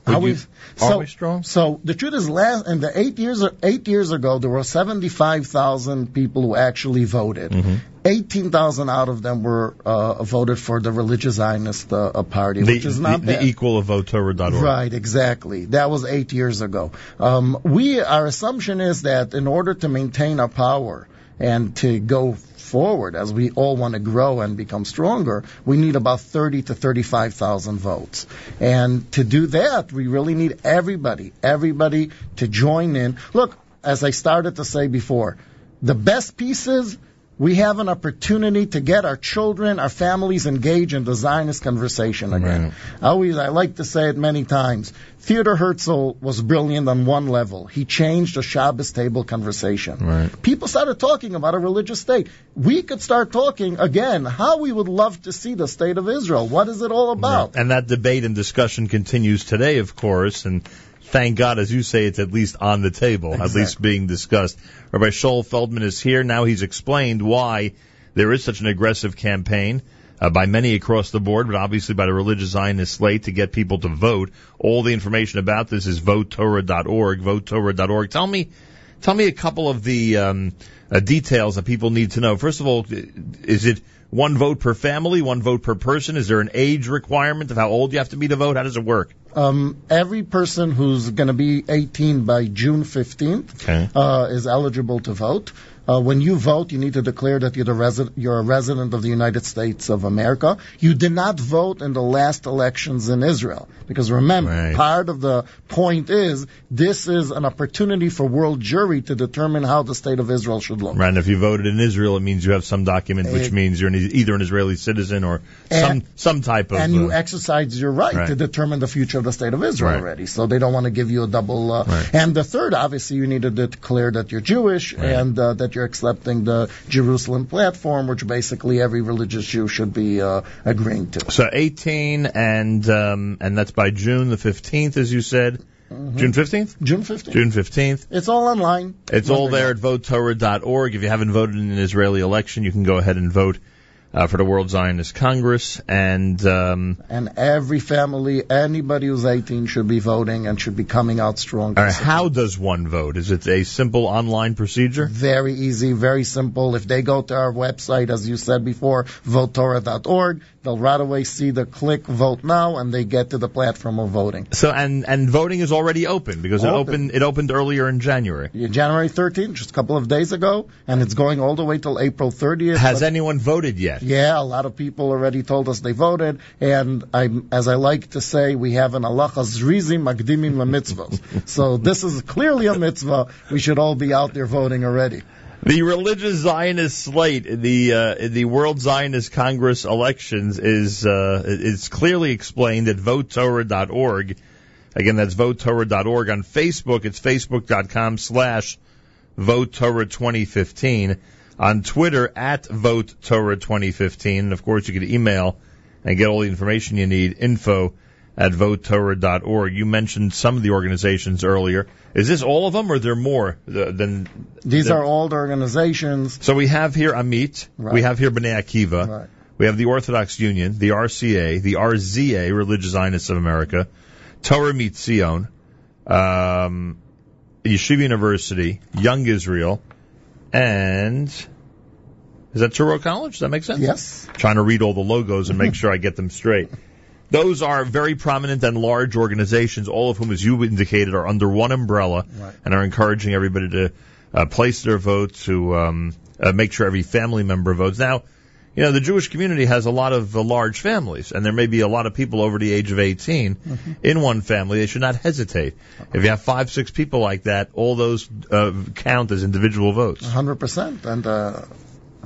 Are we, you- so, are we strong? So the truth is, last in the eight years eight years ago, there were seventy five thousand people who actually voted. Mm-hmm. Eighteen thousand out of them were uh, voted for the religious Zionist uh, uh, party, The, which is not the, bad. the equal of votetorah.org. Right, exactly. That was eight years ago. Um, we, our assumption is that in order to maintain our power and to go forward, as we all want to grow and become stronger, we need about 30 to 35,000 votes. And to do that, we really need everybody, everybody to join in. Look, as I started to say before, the best pieces we have an opportunity to get our children, our families engaged in the Zionist conversation again. I always, I like to say it many times. Theodor Herzl was brilliant on one level. He changed the Shabbos table conversation. Right. People started talking about a religious state. We could start talking again how we would love to see the state of Israel. What is it all about? And that debate and discussion continues today, of course, and thank God, as you say, it's at least on the table, at least being discussed. Rabbi Shaul Feldman is here. Now he's explained why there is such an aggressive campaign uh, by many across the board, but obviously by the religious Zionist slate to get people to vote. All the information about this is votetorah.org, votetorah.org. Tell me, tell me a couple of the um, uh, details that people need to know. First of all, is it one vote per family, one vote per person? Is there an age requirement of how old you have to be to vote? How does it work? Um, every person who's going to be 18 by June 15th Okay. uh, is eligible to vote. Uh, when you vote, you need to declare that you're, the resi- you're a resident of the United States of America. You did not vote in the last elections in Israel. Because remember, Right. part of the point is this is an opportunity for world Jewry to determine how the state of Israel should look. Right, and if you voted in Israel, it means you have some document, which means you're an, either an Israeli citizen or some And- some type of. and you uh, exercise your right, Right. to determine the future of the state of Israel Right. already. So they don't want to give you a double. Uh. And the third, obviously, you need to declare that you're Jewish and uh, that you're accepting the Jerusalem platform, which basically every religious Jew should be uh, agreeing to. so 18, and um, and that's by June the 15th, as you said. June 15th. June 15th. June 15th. It's all online. It's all there at votetorah.org. If you haven't voted in an Israeli election, you can go ahead and vote uh, for the World Zionist Congress. And um, And every family, anybody who's 18 should be voting and should be coming out strong. right, how does one vote? Is it a simple online procedure? Very easy, very simple. If they go to our website, as you said before, votetorah.org, they'll right away see the click vote now and they get to the platform of voting. So and and voting is already open because it opened it opened earlier in January. January 13th, just a couple of days ago, and it's going all the way till April 30th. Has anyone voted yet? yeah, a lot of people already told us they voted, and I, as I like to say, we have an halacha zrizim magdimim lemitzvot. so this is clearly a mitzvah. We should all be out there voting already. The religious Zionist slate the uh, the World Zionist Congress elections is uh, is clearly explained at votetorah.org. Again, that's votetorah.org. On Facebook, it's facebook.com slash votetorah2015. On Twitter, at votetorah2015. And of course, you can email and get all the information you need, info at votetorah.org. You mentioned some of the organizations earlier. Is this all of them, or are there more uh, than These there- are all the organizations. so we have here Amit, Right. we have here B'nai Akiva, Right. we have the Orthodox Union, the RCA, the RZA, Religious Zionists of America, Torah Mitzion, um, Yeshiva University, Young Israel, and is that Touro College? Does that make sense? Yes. Trying to read all the logos and make sure I get them straight. Those are very prominent and large organizations, all of whom, as you indicated, are under one umbrella Right. and are encouraging everybody to uh, place their vote to um, uh, make sure every family member votes. Now, you know, the Jewish community has a lot of uh, large families, and there may be a lot of people over the age of 18 in one family. They should not hesitate. If you have five, six people like that, all those uh, count as individual votes. 100%. And, uh,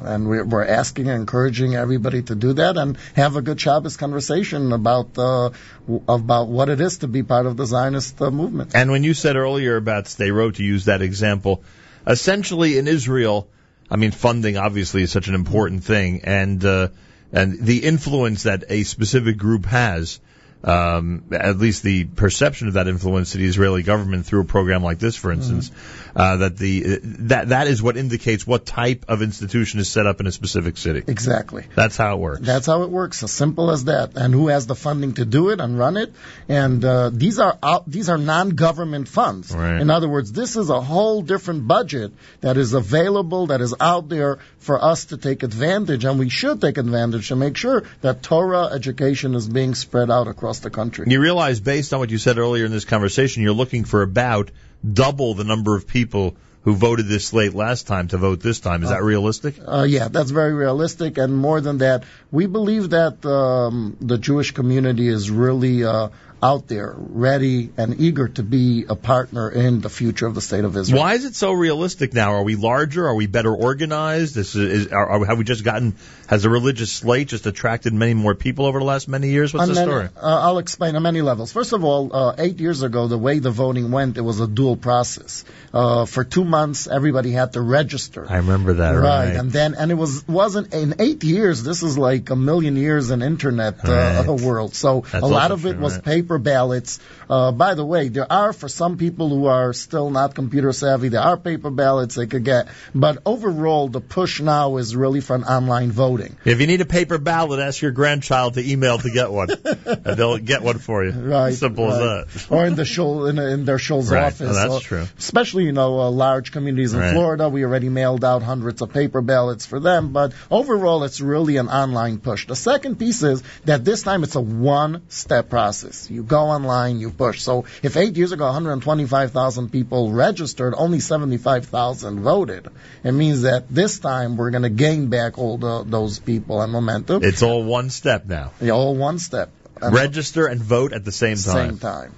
and we're, we're asking and encouraging everybody to do that and have a good Shabbos conversation about, uh, w- about what it is to be part of the Zionist uh, movement. And when you said earlier about Sderot, to use that example, essentially in Israel, I mean, funding obviously is such an important thing, and uh, and the influence that a specific group has um, at least the perception of that influence to the Israeli government through a program like this, for instance, uh, that the that that is what indicates what type of institution is set up in a specific city. Exactly. That's how it works. That's how it works. As simple as that. And who has the funding to do it and run it? And uh, these are out, these are non-government funds. Right. In other words, this is a whole different budget that is available, that is out there for us to take advantage, and we should take advantage to make sure that Torah education is being spread out across the country. You realize, based on what you said earlier in this conversation, you're looking for about double the number of people who voted this late last time to vote this time. Is that realistic? Uh, yeah, that's very realistic. And more than that, we believe that um, the Jewish community is really uh, out there, ready and eager to be a partner in the future of the state of Israel. Why is it so realistic now? Are we larger? Are we better organized? This is, is are, are, have we just gotten? Has the religious slate just attracted many more people over the last many years? What's On the many- story? Uh, I'll explain on many levels. First of all, uh, eight years ago, the way the voting went, it was a dual process. Uh, for two months, everybody had to register. I remember that. Right, Right. and then and it was wasn't in eight years. This is like a million years in internet uh, Right. world. So That's a lot of it true, was right. paper ballots. Uh, by the way, there are for some people who are still not computer savvy, there are paper ballots they could get. But overall, the push now is really for an online voting. If you need a paper ballot, ask your grandchild to email to get one, and they'll get one for you. Right, Simple right. as that. or in the shul in, in their shul's Right. office. Oh, that's Or- true. Especially, you know, uh, large communities in Right. Florida. We already mailed out hundreds of paper ballots for them, but overall, it's really an online push. The second piece is that this time it's a one-step process. You go online, you push. So if eight years ago 125,000 people registered, only 75,000 voted. It means that this time we're going to gain back all the, those people and momentum. It's all one step now. Yeah, all one step. And Register and vote at the same time. Same time.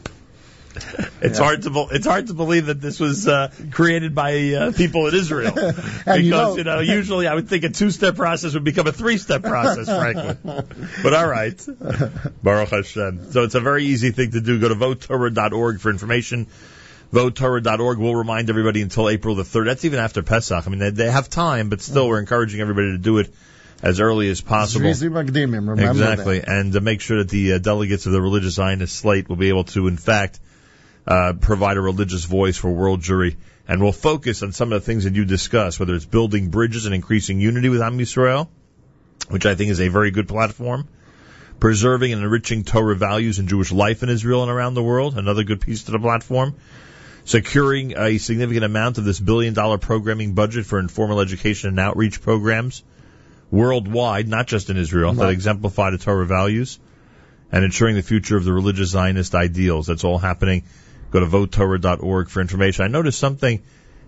It's Yeah. hard to bel it's hard to believe that this was uh, created by uh, people in Israel because you you know, usually I would think a two step process would become a three step process, frankly. But all right, Baruch Hashem. So it's a very easy thing to do. Go to votetorah.org for information. VoteTorah.org will remind everybody until April the 3rd. That's even after Pesach. I mean, they, they have time, but still, we're encouraging everybody to do it as early as possible. Zrizi Magdimim, remember exactly, that. and to make sure that the uh, delegates of the religious Zionist slate will be able to, in fact, uh, provide a religious voice for world Jewry, and we'll focus on some of the things that you discussed, whether it's building bridges and increasing unity with Am Yisrael, which I think is a very good platform, preserving and enriching Torah values and Jewish life in Israel and around the world, another good piece to the platform, securing a significant amount of this billion dollar programming budget for informal education and outreach programs worldwide, not just in Israel, that Right. exemplify the Torah values, and ensuring the future of the religious Zionist ideals. That's all happening. Go to votetorah.org for information. I noticed something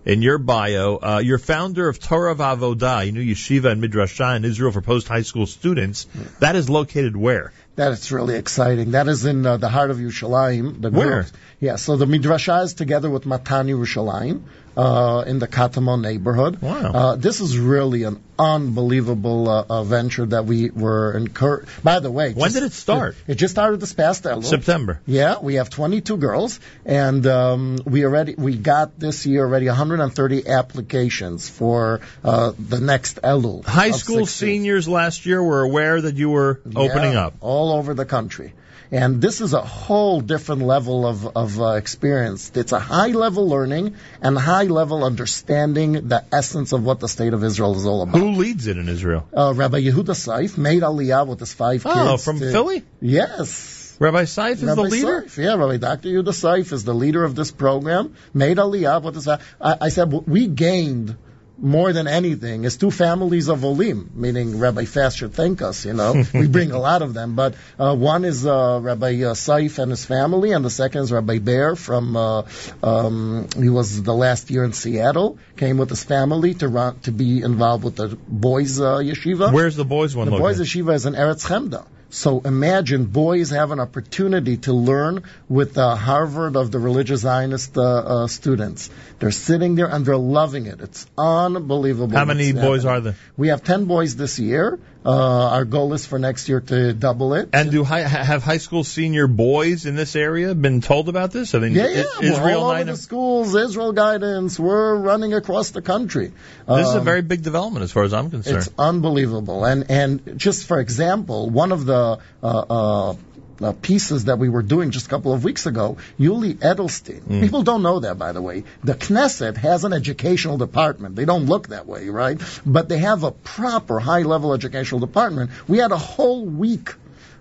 in your bio. Uh, you're founder of Torah Vavodah, you know, yeshiva and midrashah in Israel for post high school students. That is located where? That is really exciting. That is in uh, the heart of Yerushalayim. The Where? group- Yeah, so the Midrashah is together with Matan Yerushalayim uh, in the Katamon neighborhood. Wow. Uh, this is really an unbelievable uh, uh, venture that we were encouraged. By the way, When just- did it start? It just started this past Elul. September. Yeah, we have 22 girls, and um, we already we got this year already 130 applications for uh, the next Elul. High school 16. seniors last year were aware that you were opening Yeah, up. all over the country. And this is a whole different level of, of uh, experience. It's a high level learning and high level understanding the essence of what the state of Israel is all about. Who leads it in Israel? Uh, Rabbi Yehuda Saif made Aliyah with his five kids. Oh, from to- Philly? Yes. Rabbi Saif is Rabbi the leader? Yeah, Rabbi Dr. Yehuda Saif is the leader of this program. Made Aliyah with his. I, I said we gained more than anything is two families of Olim, meaning Rabbi Fass should thank us. You know, we bring a lot of them, but uh, one is uh, Rabbi uh, Saif and his family, and the second is Rabbi Bear from. Uh, um, he was the last year in Seattle. Came with his family to run to be involved with the boys uh, yeshiva. Where's the boys one The boys yeshiva is in Eretz Chemda. So imagine boys have an opportunity to learn with the Harvard of the religious Zionist uh, uh, students. They're sitting there and they're loving it. It's unbelievable. How many boys happening. are there? We have 10 boys this year. Uh, our goal is for next year to double it. And do high, have high school senior boys in this area been told about this? I mean, yeah, yeah. Israel we're all over the schools, Israel guidance. We're running across the country. This is a Um, very big development as far as I'm concerned. It's unbelievable. And and just for example, one of the uh, uh, uh, pieces that we were doing just a couple of weeks ago, Yuli Edelstein. Mm. People don't know that, by the way. The Knesset has an educational department. They don't look that way, right? But they have a proper high-level educational department. We had a whole week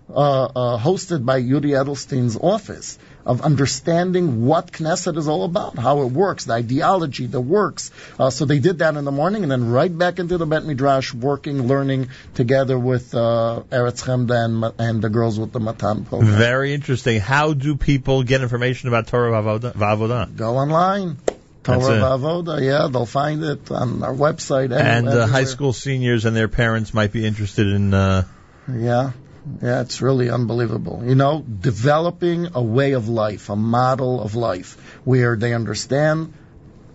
uh, uh, hosted by Yuli Edelstein's office of understanding what Knesset is all about, how it works, the ideology, the works. Uh, so they did that in the morning, and then right back into the Bet Midrash, working, learning together with uh, Eretz Chemda and, and the girls with the Matan program. Very interesting. How do people get information about Torah Vavoda? Vavoda? Go online. Torah. Vavoda, yeah, they'll find it on our website. And uh, high school seniors and their parents might be interested in. Uh, Yeah. Yeah, it's really unbelievable. You know, developing a way of life, a model of life where they understand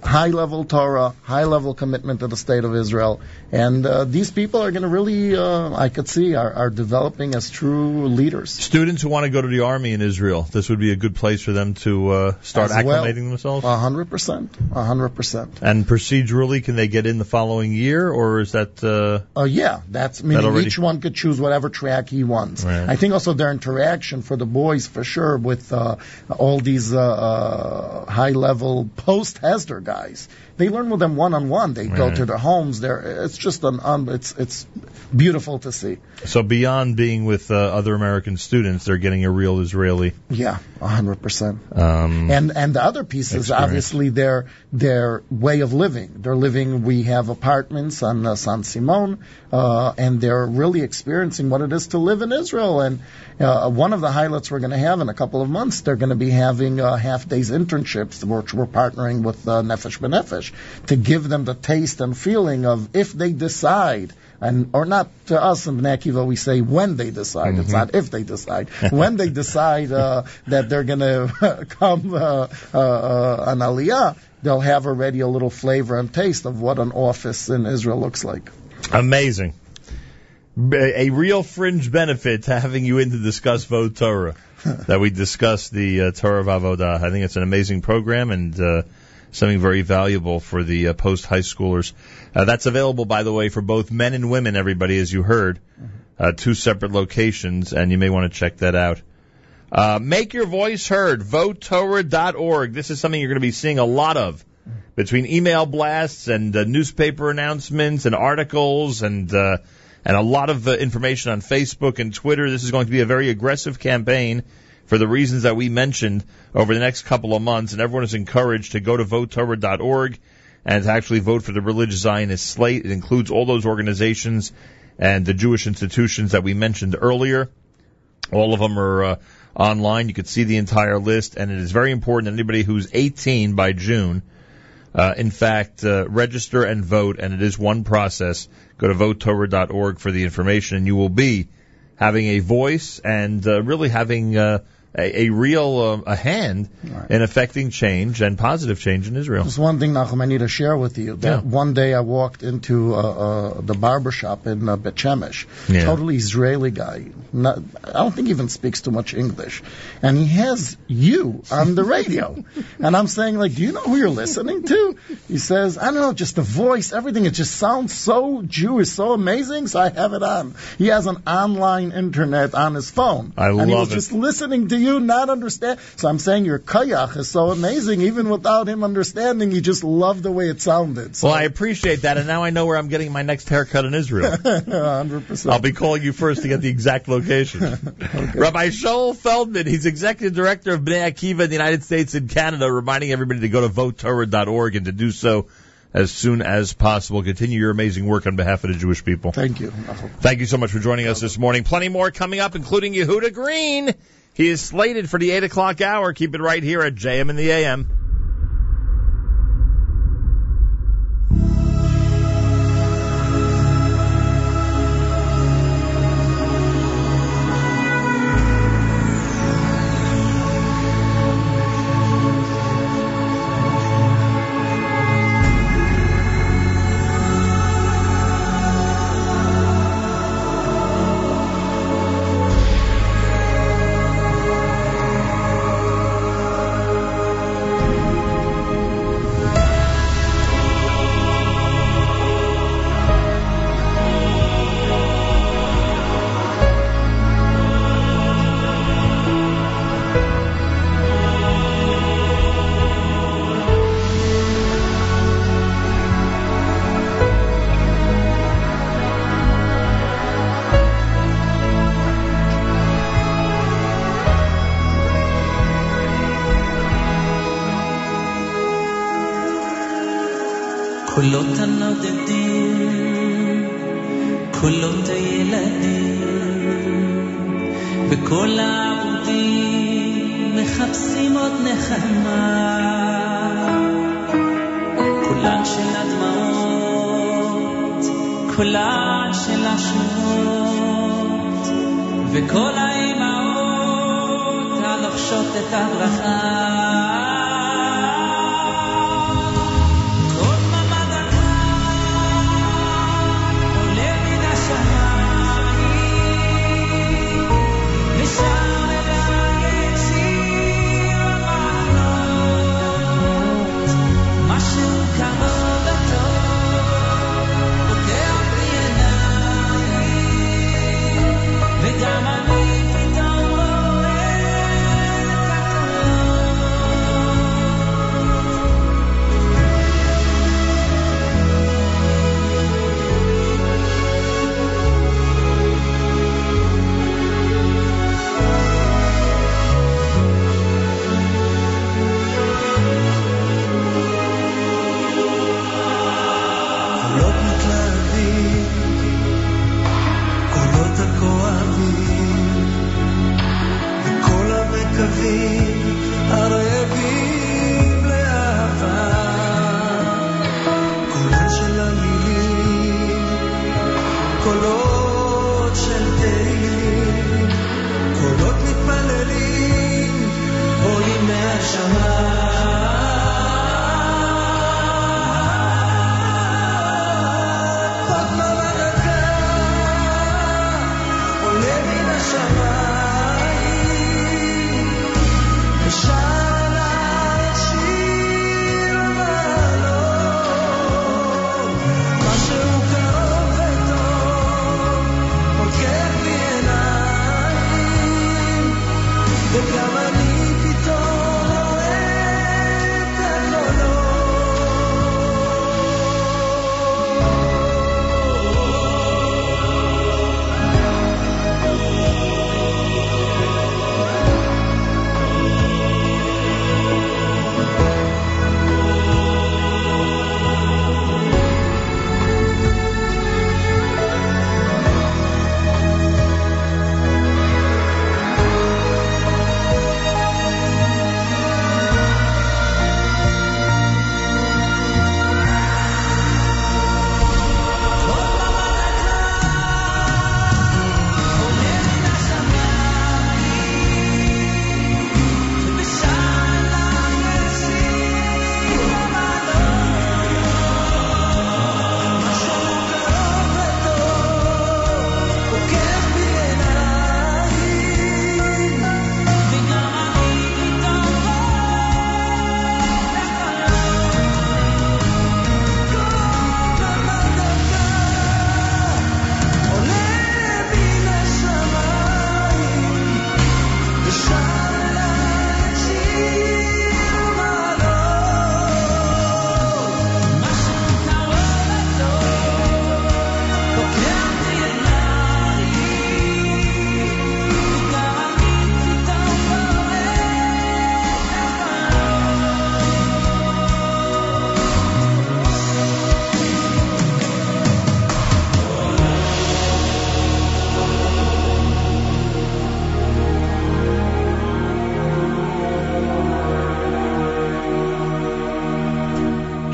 high level Torah, high level commitment to the state of Israel. And uh, these people are going to really, uh, I could see, are, are developing as true leaders. students who want to go to the army in Israel, this would be a good place for them to uh, start As well. acclimating themselves. Percent. A hundred percent. And procedurally, can they get in the following year, or is that? Uh, Uh, yeah, that's meaning already- each one could choose whatever track he wants. Right. I think also their interaction for the boys, for sure, with uh, all these uh, uh, high-level post-Hesder guys. They learn with them one-on-one. They go to their homes. They're, it's just an, um, it's it's beautiful to see. so beyond being with uh, other American students, they're getting a real Israeli. Yeah, a hundred percent. Um, And and the other piece is obviously their their way of living. They're living. We have apartments on uh, San Simon, uh, and they're really experiencing what it is to live in Israel. And uh, one of the highlights we're going to have in a couple of months, they're going to be having uh, half days internships, which we're partnering with uh, Nefesh B'Nefesh to give them the taste and feeling of if they decide. And or not to us in Bnei Akiva, we say when they decide. It's not if they decide. when they decide uh, that they're going to come uh, uh, uh, on Aliyah, they'll have already a little flavor and taste of what an office in Israel looks like. Amazing. A real fringe benefit to having you in to discuss Vote Torah. that we discuss the uh, Torah of Avodah. I think it's an amazing program and uh, something very valuable for the uh, post high schoolers. Uh, that's available, by the way, for both men and women. Everybody, as you heard, uh, two separate locations, and you may want to check that out. Uh, make your voice heard. VoteTorah.org. This is something you're going to be seeing a lot of between email blasts and uh, newspaper announcements and articles and uh, and a lot of information on Facebook and Twitter. This is going to be a very aggressive campaign for the reasons that we mentioned over the next couple of months, and everyone is encouraged to go to votetorah.org and to actually vote for the religious Zionist slate. It includes all those organizations and the Jewish institutions that we mentioned earlier. All of them are uh, online. You can see the entire list, and it is very important that anybody who's 18 by June, uh, in fact, uh, register and vote, and it is one process. Go to votetorah.org for the information, and you will be having a voice and uh, really having uh, a, a real uh, a hand in affecting change and positive change in Israel. Just one thing, Nachum, I need to share with you. That one day I walked into uh, uh, the barber shop in uh, Bet Shemesh. Yeah. Totally Israeli guy. Not, I don't think he even speaks too much English. And he has you on the radio. and I'm saying, like, do you know who you're listening to? He says, I don't know, just the voice, everything. It just sounds so Jewish, so amazing. So I have it on. He has an online internet on his phone. I and he was it. just listening to you, not understand. So I'm saying your kayach is so amazing. Even without him understanding, he just loved the way it sounded. So Well, I appreciate that, and now I know where I'm getting my next haircut in Israel. 100%. I'll be calling you first to get the exact location. Rabbi Shaul Feldman, he's executive director of Bnei Akiva in the United States and Canada, reminding everybody to go to votetorah.org and to do so as soon as possible. Continue your amazing work on behalf of the Jewish people. Thank you. Thank you so much for joining us this morning. Plenty more coming up, including Yehuda Green. He is slated for the 8 o'clock hour. Keep it right here at JM in the AM.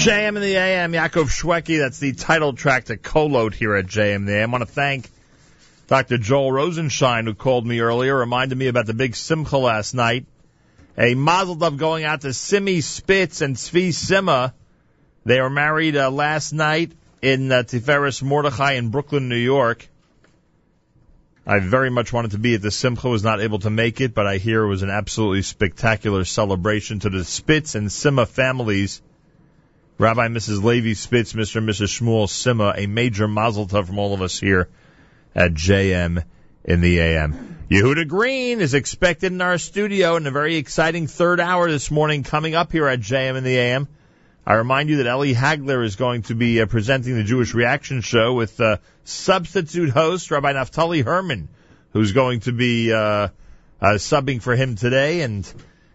JM in the AM, Yaakov Shwekey. That's the title track to Kolot here at JM the AM. I want to thank Dr. Joel Rosenshine, who called me earlier, reminded me about the big simcha last night. A mazel tov going out to Simi Spitz and Tzvi Sima. They were married uh, last night in uh, Tiferes Mordechai in Brooklyn, New York. I very much wanted to be at the Simcha, was not able to make it, but I hear it was an absolutely spectacular celebration to the Spitz and Sima families. Rabbi Mrs. Levy Spitz, Mr. and Mrs. Shmuel Sima, a major mazel tov from all of us here at JM in the AM. Yehuda Green is expected in our studio in a very exciting third hour this morning coming up here at JM in the AM. I remind you that Ellie Hagler is going to be uh, presenting the Jewish Reaction Show with uh, substitute host Rabbi Naftali Herman, who's going to be uh, uh, subbing for him today. And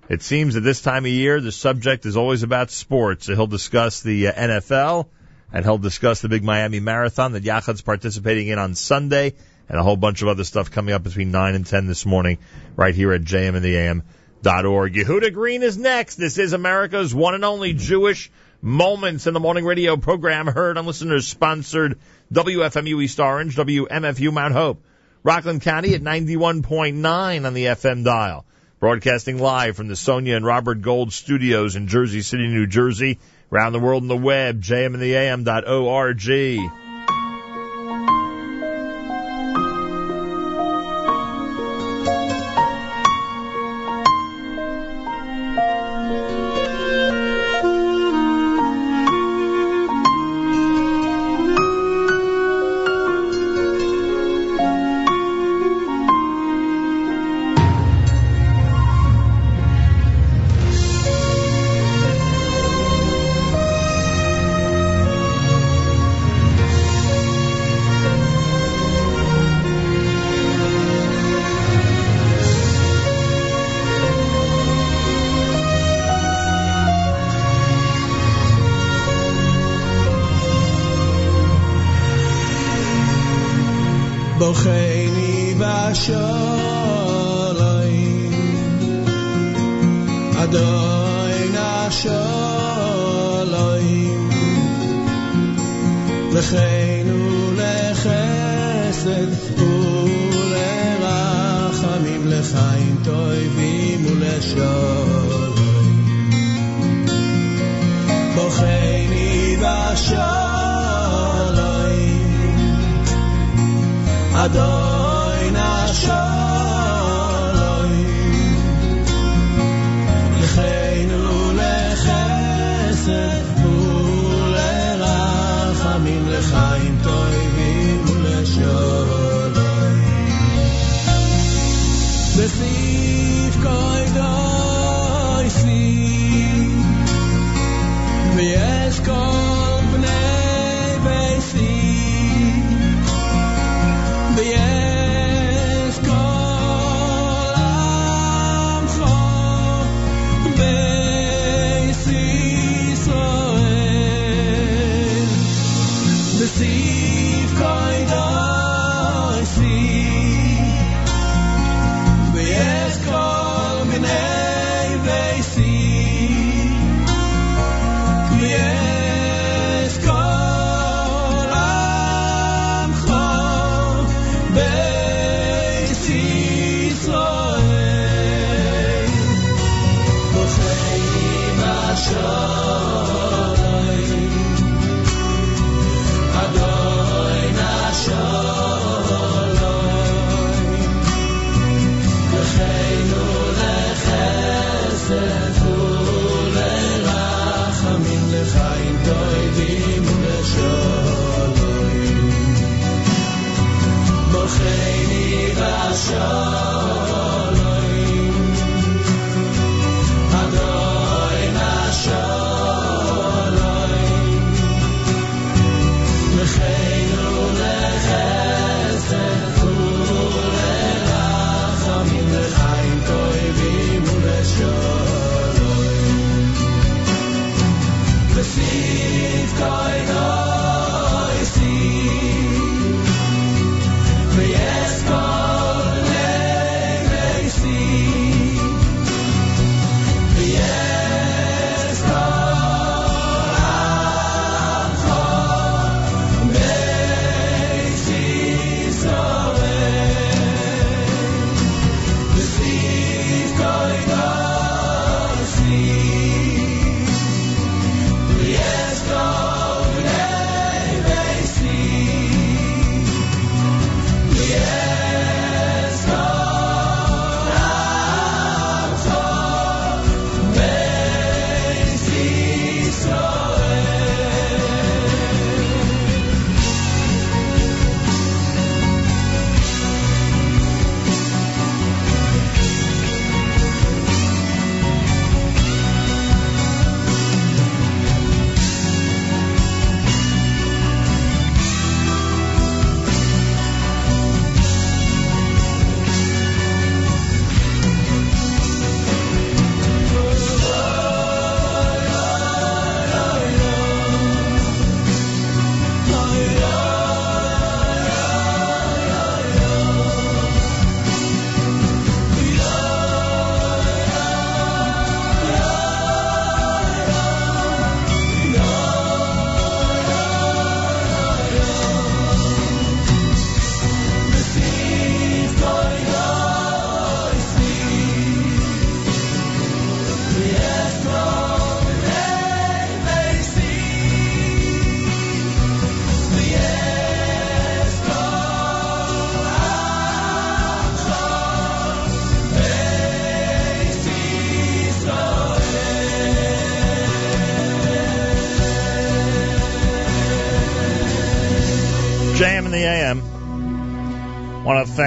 it seems at this time of year, the subject is always about sports. He'll discuss the uh, NFL, and he'll discuss the big Miami Marathon that Yachad's participating in on Sunday, and a whole bunch of other stuff coming up between 9 and 10 this morning, right here at JM. Dot org. Yehuda Green is next. This is America's one and only Jewish Moments in the Morning Radio program, heard on listeners sponsored WFMU East Orange, WMFU Mount Hope, Rockland County at 91.9 on the FM dial. Broadcasting live from the Sonia and Robert Gold studios in Jersey City, New Jersey. Around the world on the web, jmintheam.org.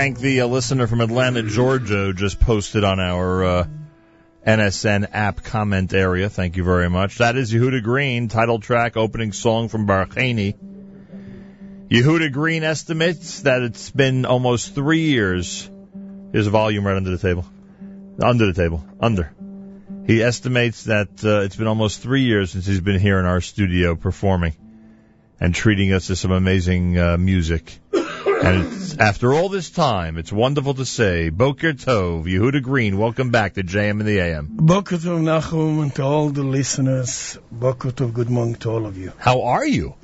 thank the uh, listener from Atlanta, Georgia, who just posted on our uh, NSN app comment area. Thank you very much. That is Yehuda Green, title track, opening song from Barcheini. Yehuda Green estimates that it's been almost three years. Here's a volume right under the table. Under the table. Under. He estimates that uh, it's been almost three years since he's been here in our studio performing and treating us to some amazing uh, music. And after all this time, it's wonderful to say, Boker Tov, Yehuda Green, welcome back to JM in the AM. Boker Tov Nachum and to all the listeners. Boker Tov, good morning to all of you. How are you?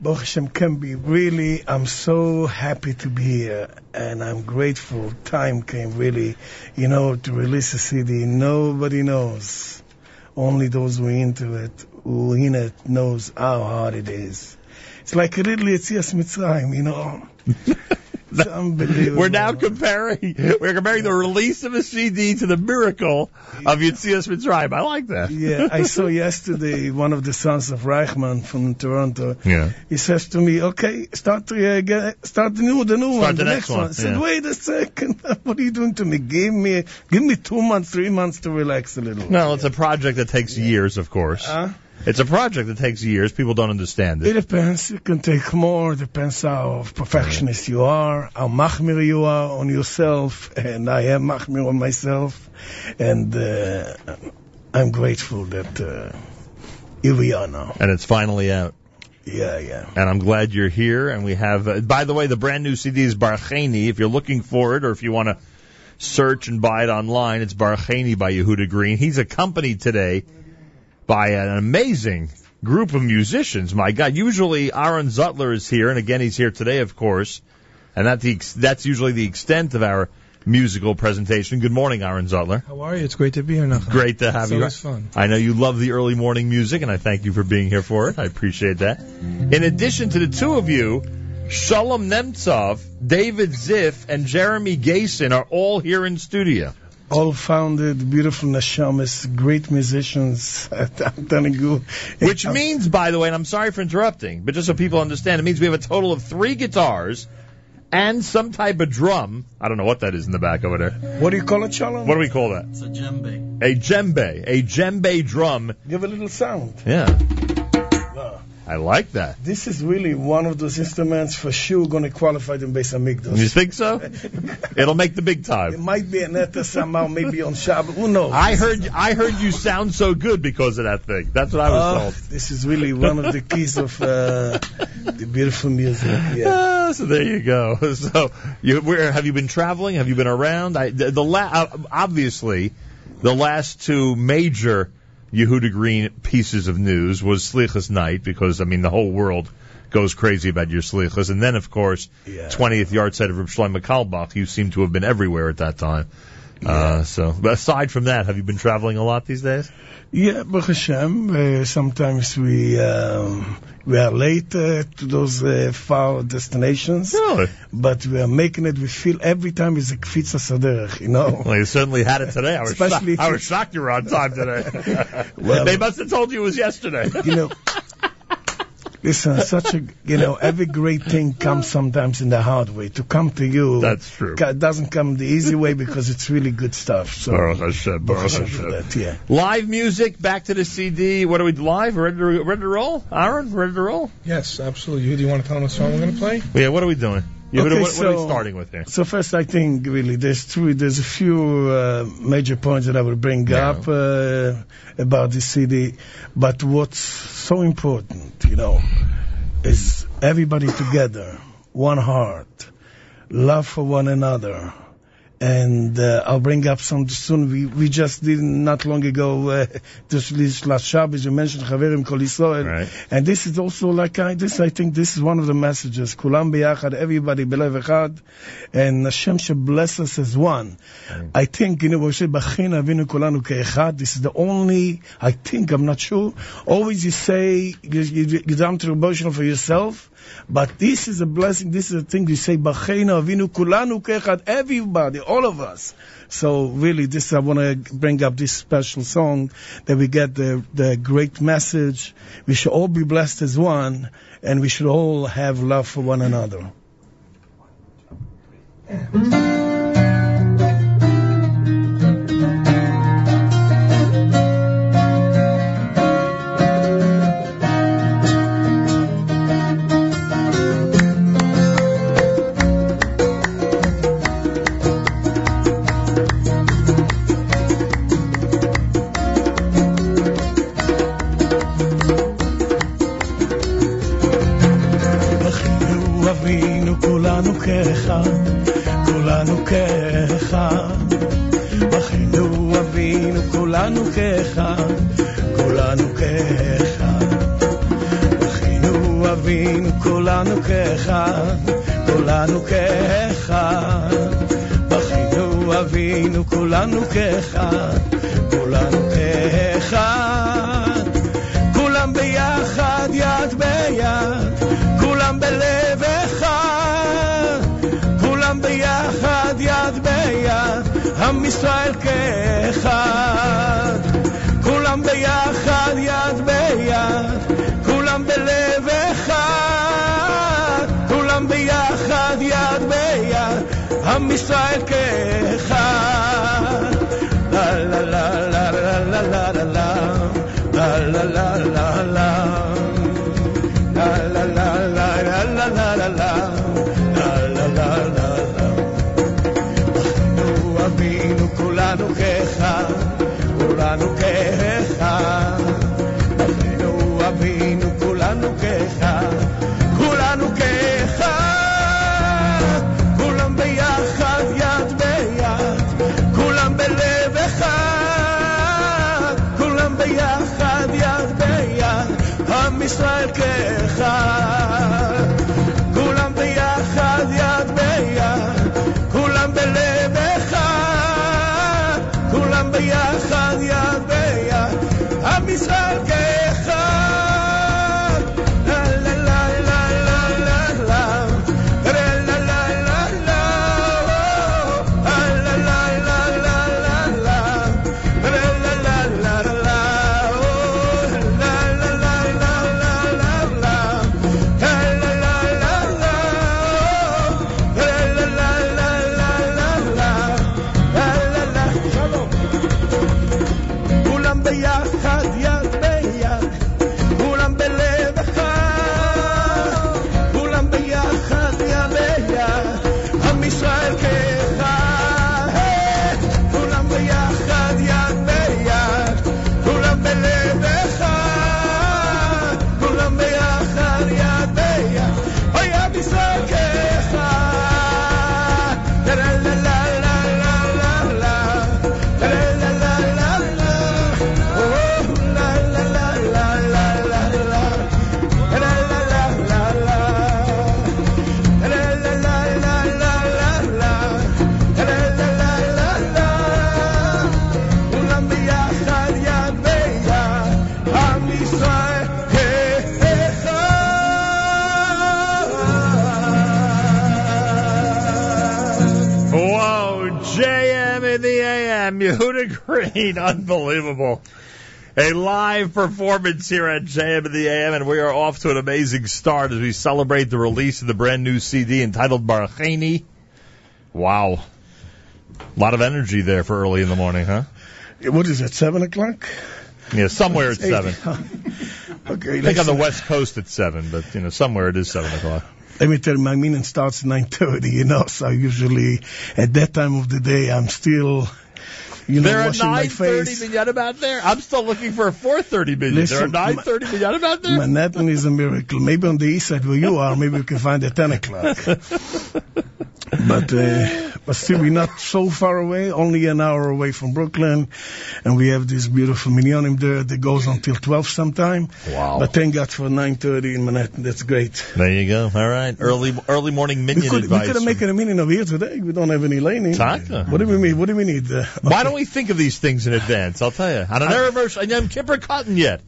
Baruch Hashem can be really, I'm so happy to be here and I'm grateful time came really, you know, to release a CD. Nobody knows. Only those who are into it, who in it knows how hard it is. It's like a little Yetzias Mitzrayim, you know. It's unbelievable. We're now comparing, we're comparing the release of a CD to the miracle of Yetzias Mitzrayim. I like that. Yeah, I saw yesterday one of the sons of Reichman from Toronto. Yeah. He says to me, "Okay, start the uh, get, start the new the new Start one, the the, next next, one, I said, yeah. "Wait a second, what are you doing to me? Give me give me two months, three months to relax a little." No, it's a project that takes years, of course. Huh? It's a project that takes years. People don't understand It it. depends. It can take more. It depends how perfectionist you are, how machmir you are on yourself, and I am machmir on myself, and uh, I'm grateful that uh, here we are now. And it's finally out. Yeah, yeah. And I'm glad you're here. And we have, uh, by the way, the brand new CD is Barcheini. If you're looking for it or if you want to search and buy it online, it's Barcheini by Yehuda Green. He's accompanied today by an amazing group of musicians. My God, usually Aaron Zutler is here, and again he's here today, of course. And that the, that's usually the extent of our musical presentation. Good morning, Aaron Zutler. How are you? It's great to be here, Nachum. Great to have it's you. always fun. I know you love the early morning music, and I thank you for being here for it. I appreciate that. In addition to the two of you, Shalom Nemtsov, David Ziff, and Jeremy Gayson are all here in studio. All founded, beautiful neshamas, great musicians. I'm telling you. Which means, by the way, and I'm sorry for interrupting, but just so people understand, it means we have a total of three guitars and some type of drum. I don't know what that is in the back over there. What do you call it, Shalom? What do we call that? It's a djembe. A djembe. A djembe drum. Give a little sound. Yeah. I like that. This is really one of those instruments for sure going to qualify in Beis Hamikdash. You think so? It'll make the big time. It might be an etta somehow, maybe on Shabbat. Who knows? I heard I heard you sound so good because of that thing. That's what I was Oh, told. this is really one of the keys of uh, the beautiful music. Yeah. Ah, so there you go. So you where have you been traveling? Have you been around? I, the, the la- uh, obviously the last two major Yehuda Green pieces of news was Slichas night because I mean the whole world goes crazy about your Slichas, and then of course Yeah. 20th yahrzeit of Reb Shlomo Carlebach. You seem to have been everywhere at that time. Uh, so, but aside from that, have you been traveling a lot these days? Yeah, Baruch Hashem. Uh, sometimes we um, we are late uh, to those uh, far destinations, Really? but we are making it. We feel every time is a kfitza saderech, you know. Well, you certainly had it today. I was, Especially shocked, I was shocked you were on time today. Well- they must have told you it was yesterday. you know. Listen, such a you know every great thing comes sometimes in the hard way. To come to you, That's true. ca- doesn't come the easy way because it's really good stuff. So Baruch Hashem, Baruch Baruch Hashem Hashem. that, yeah. Live music, back to the CD. What are we live? Ready to, ready to roll? Aaron, ready to roll? Yes, absolutely. You, do you want to tell them what song we're going to play? Yeah, what are we doing? Yehuda, Okay, what, what are we so- starting with here? So first, I think really there's three, there's a few uh, major points that I will bring Yeah. up uh, about the city, but what's so important, you know, is everybody together, one heart, love for one another. And uh, I'll bring up some soon. We we just did not long ago uh, this last Shabbos. You mentioned Chaverim Kol Yisrael, Right. and this is also like I, this. I think this is one of the messages. Kulam biyachad, everybody belev echad, and Hashem should bless us as one. I think you know we say Bachina Avinu Kulanu Keechad. This is the only. I think I'm not sure. Always you say you you, you down to devotional for yourself. But this is a blessing. This is a thing you say, avinu kulanu kechad, everybody, all of us. So really, this I want to bring up this special song that we get the the great message. We should all be blessed as one, and we should all have love for one another. כאחד, כולנו כאחד. בכינו אבינו כולנו כאחד, כולנו כאחד. בכינו אבינו כולנו כאחד, כולנו כאחד. בכינו אבינו כולנו כאחד, כולנו כאחד. ישראל כאחד. כולם ביחד, יד ביד, כולם בלב אחד, כולם ביחד, יד ביד, עם ישראל כאחד. לה לה לה לה לה לה לה לה לה La la la estar Green, unbelievable. A live performance here at JM in the AM, and we are off to an amazing start as we celebrate the release of the brand new CD entitled Barcheini. Wow. A lot of energy there for early in the morning, huh? What is it, 7 o'clock? Yeah, somewhere it's Eight. seven. okay, I think on the. West Coast it's seven, but you know somewhere it is seven o'clock. Let me tell you, my meeting starts 9.30, you know, so usually at that time of the day, I'm still, you know, there are nine thirty minyanim out there. I'm still looking for a four thirty. Listen, there are nine thirty minyanim out there. Manhattan is a miracle. Maybe on the east side where you are, maybe we can find at 10 o'clock. but, uh, but still, we're not so far away, only an hour away from Brooklyn. And we have this beautiful minyanim there that goes until 12 sometime. Wow. But thank God for 9.30 in Manhattan. That's great. There you go. All right, early early morning We minyan could, we could have made a meeting over here today. We don't have any laning. Taka. What do we mean? What do we need? Uh, Why don't we think of these things in advance? I'll tell you. On an Erev Rosh- on Yom Kippur Katan yet.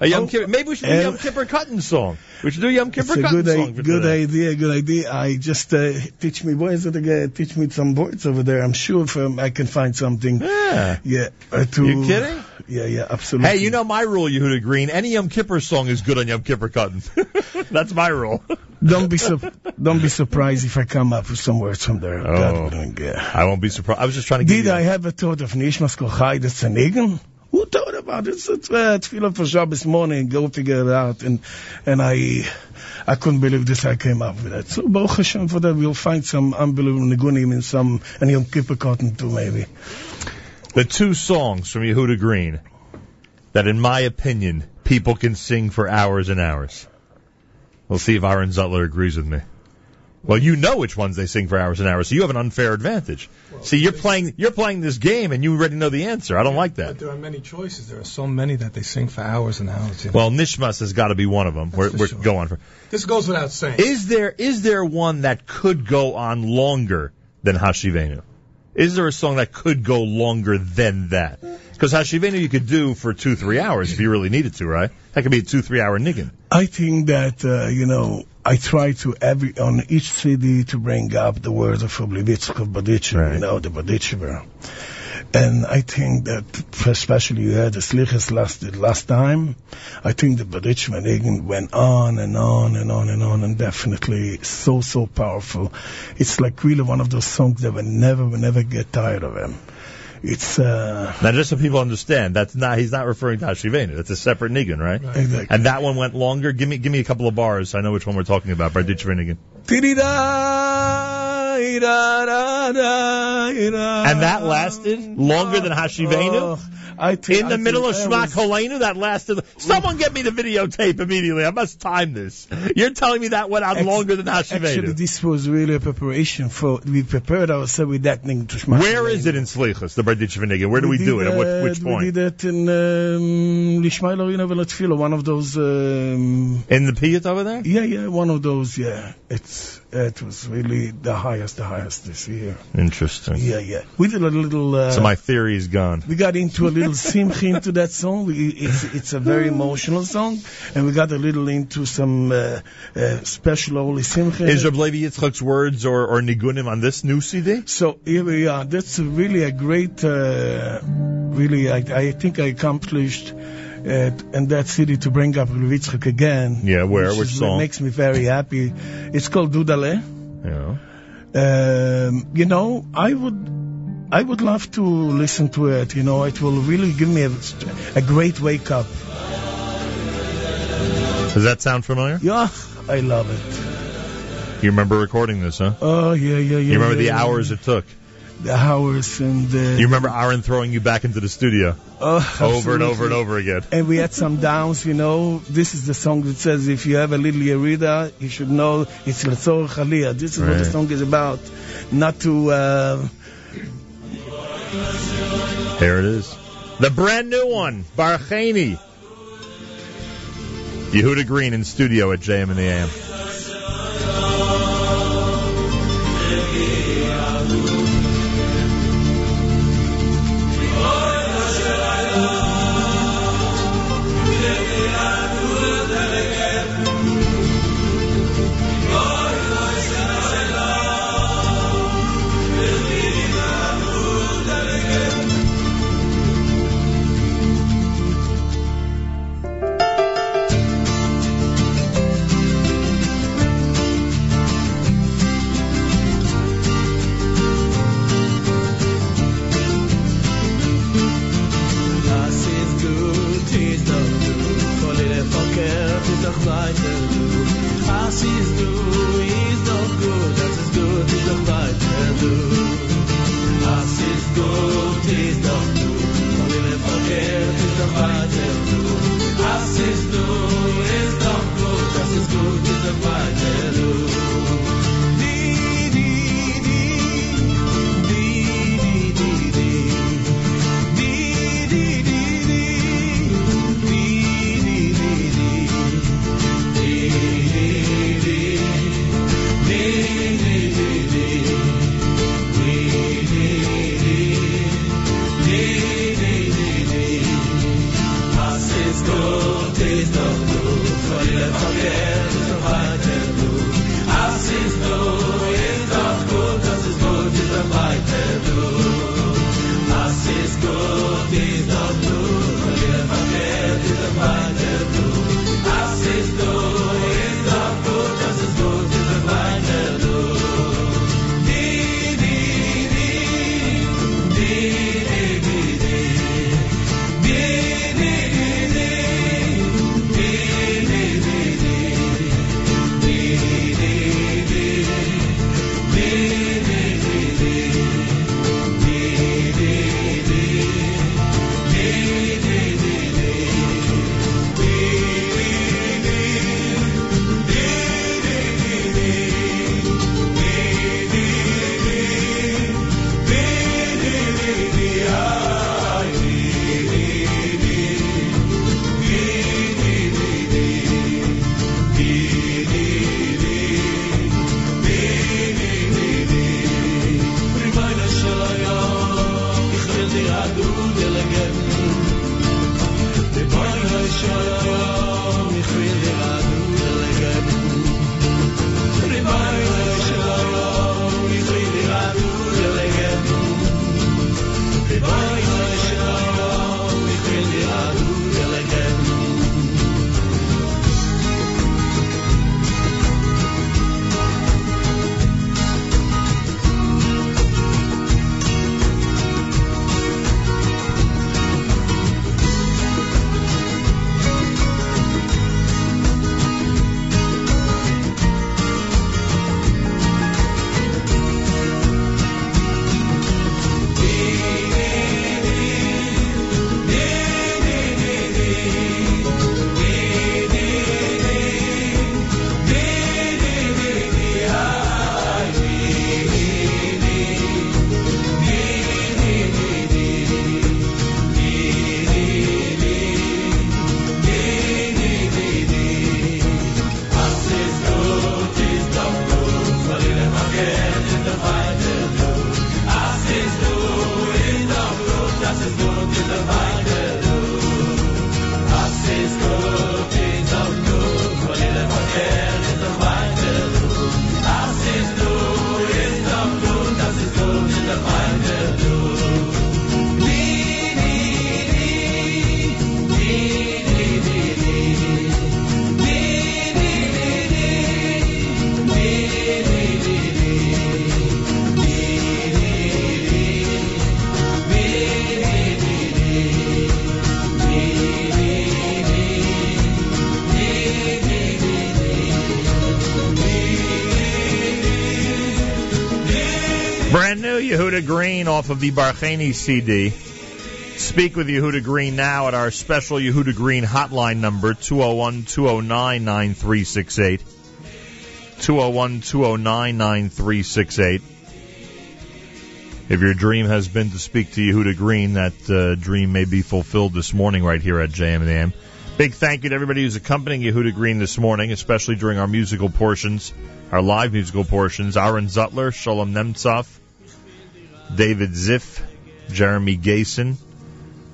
A Yom Kippur. Maybe we should do Uh, Yom Kippur Katan song. We should do Yom Kippur It's a good, song for good today. idea, good idea. I just uh, teach me boys that again, teach me some boards over there. I'm sure if um, I can find something. Yeah. Yeah. Uh, to, You kidding? Yeah, yeah, absolutely. Hey, you know my rule, Yehuda Green. Any Yom Kippur song is good on Yom Kippur Katan. That's my rule. don't be su- don't be surprised if I come up with some words from there. God Oh. I won't be surprised. I was just trying to give Did. I have a thought of Nishmas Kochai the Tzanigan? Who thought about it? It's it's, uh, tefillah for Shabbos morning. Go figure it out. And and I I couldn't believe this. I came up with it. So Baruch Hashem for that. We'll find some unbelievable nigunim in some and Yom Kippur Katan too maybe. the two songs from Yehuda Green that, in my opinion, people can sing for hours and hours. We'll see if Aaron Zutler agrees with me. Well, you know which ones they sing for hours and hours, so you have an unfair advantage. see, you're playing you're playing this game, and you already know the answer. I don't like that. But there are many choices. There are so many that they sing for hours and hours. you know. Well, Nishmas has got to be one of them. We're, we're sure. going for. this goes without saying. Is there is there one that could go on longer than Hashivenu? Is there a song that could go longer than that? Because Hashivenu you could do for two three hours if you really needed to, right? That could be a two three hour niggin. I think that uh, you know I try to every on each CD to bring up the words of Oblivitzk of Barditchever, you know the Barditchever. And I think that, especially you had the Slichas last last time, I think the Barditchever Niggin went on and on and on and on, and definitely so so powerful. It's like really one of those songs that will never will never get tired of him. It's uh, Now, just so people understand, that's not he's not referring to Hashivenu. That's a separate niggin, right? Exactly. And that one went longer. Give me give me a couple of bars. So I know which one we're talking about. Barditchever niggin. And that lasted longer than Hashivenu. I think, In the I middle of Shema that was- Kolenu, that lasted. Someone get me the videotape immediately. I must time this. You're telling me that went on Ex- longer than Actually, Hashivenu. this was really a preparation for. We prepared ourselves with that thing to Shema Where is it in Slichas, the Barditchever niggin? Where do we, did do it? At which, which point? We did it in um, Lishmael Arena Velatfilo, one of those. Um, In the Piyat over there? yeah, yeah, one of those. Yeah, it's it was really the highest, the highest this year. Interesting. Yeah, yeah. We did a little. Uh, So my theory is gone. we got into a little simcha into that song. We, it's it's a very emotional song, and we got a little into some uh, uh, special holy simcha. Is Reb Levi Yitzchak's words or, or nigunim on this new CD? So here we are. That's really a great, uh, really, I, I think I accomplished uh, in that city to bring up Levi Yitzchak again. Yeah, where? Which is- song? makes me very happy. It's called Dudale. Yeah. Um, you know, I would. I would love to listen to it. You know, it will really give me a, a great wake up. Does that sound familiar? Yeah, I love it. You remember recording this, huh? Oh yeah, yeah, yeah. You remember the yeah, hours it took? The hours and the. You remember Aaron throwing you back into the studio Oh, over and over and over again? and we had some downs, you know. This is the song that says if you have a little Yerida, you should know it's Letzor Aliyah. This is what the song is about. Not to, uh, There it is. The brand new one, Barcheini. Yehuda Green in studio at JM in the AM. Yehuda Green off of the Barcheini CD. Speak with Yehuda Green now at our special Yehuda Green hotline number, 201 209 9368. 201 209 9368. If your dream has been to speak to Yehuda Green, that uh, dream may be fulfilled this morning right here at JM&AM. Big thank you to everybody who's accompanying Yehuda Green this morning, especially during our musical portions, our live musical portions. Aaron Zutler, Shalom Nemtsov, David Ziff, Jeremy Gason.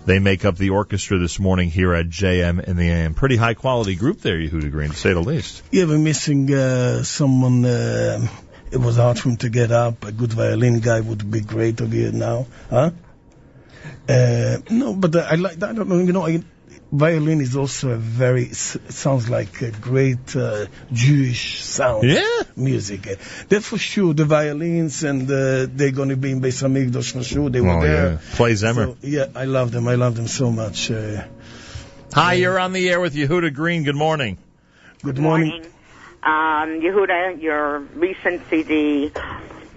They make up the orchestra this morning here at JM in the AM. Pretty high quality group there, Yehuda Green, to say the least. Yeah, we're missing uh, someone. Uh, it was hard for him to get up. A good violin guy would be great over here now, huh? Uh, no, but uh, I like. I don't know. You know, I, violin is also a very sounds like a great uh, Jewish sound. Yeah. music. Uh, That for sure. The violins and uh, they're going to be in Beis Hamikdash for sure. They were Oh, there. yeah. Play Zemmer. So, yeah, I love them. I love them so much. Uh, Hi, you're on the air with Yehuda Green. Good morning. Good morning. Um, Yehuda, your recent CD,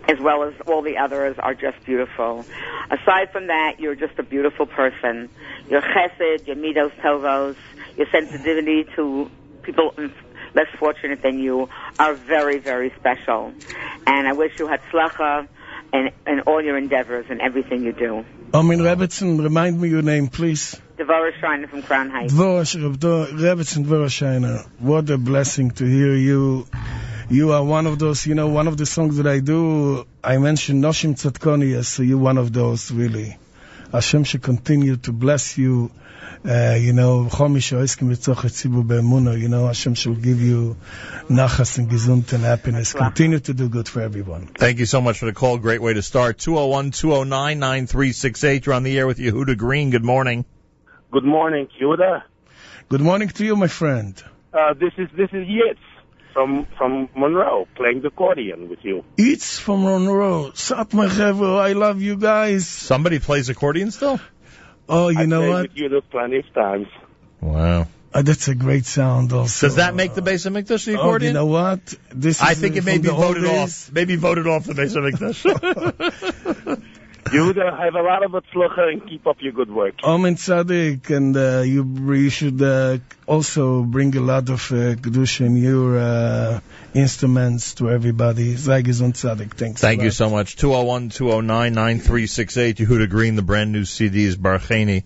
as well as all the others, are just beautiful. Aside from that, you're just a beautiful person. Your chesed, your midos tovos, your sensitivity to people less fortunate than you are very, very special. And I wish you had slacha in, in all your endeavors and everything you do. Armin Rebbitzin, remind me your name, please. Devorah Schreiner from Crown Heights. Rebbitzin Dvorashiner. What a blessing to hear you. You are one of those, you know, one of the songs that I do, I mentioned Noshim Tzatkoni, so you're one of those, really. Hashem should continue to bless you. Uh, you know, Chomish Oiskim B'tzoch Etzibu Be'emuna, you know, Hashem shall give you nachas and gesund and happiness. Continue to do good for everyone. Thank you so much for the call. Great way to start. 201 209 9368. You're on the air with Yehuda Green. Good morning. Good morning, Yehuda. Good morning to you, my friend. Uh, this is this is Yitz from from Monroe playing the accordion with you. It's from Monroe. Sat my chevro, I love you guys. Somebody plays accordion still? Oh, you I know played what? with you plenty of times. Wow. Uh, that's a great sound also. Does that make the Beis Hamikdash the Oh, accordion? you know what? This I think uh, it may be voted days. off. Maybe voted off the base of Mikdash. Yehuda, have a lot of atzlacha and keep up your good work. Amen Tzaddik, and uh, you, you should uh, also bring a lot of uh, Kedusha in your uh, instruments to everybody. Zagizon Tzaddik, thanks. Thank you so much. 201 209 9368. Yehuda Green, the brand new CD is Barcheini.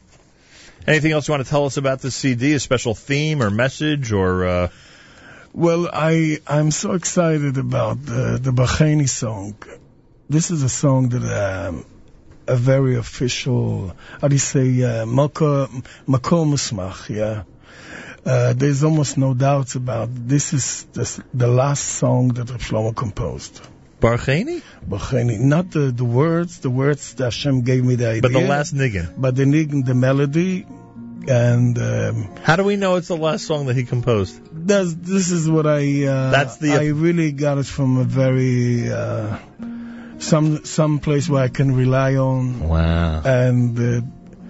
Anything else you want to tell us about the CD? A special theme or message or. Uh... Well, I I'm so excited about the the Barcheini song. This is a song that um, a very official. How do you say? Uh, Makom Musmach, yeah. Uh, there's almost no doubts about this is the, the last song that Rav Shlomo composed. Barcheini? Barcheini, not the, the words. The words that Hashem gave me the idea. But the last niggin. But the niggin, the melody, and um, How do we know it's the last song that he composed? this is what I. Uh, That's the- I really got it from a very uh, some some place where I can rely on. Wow. And uh,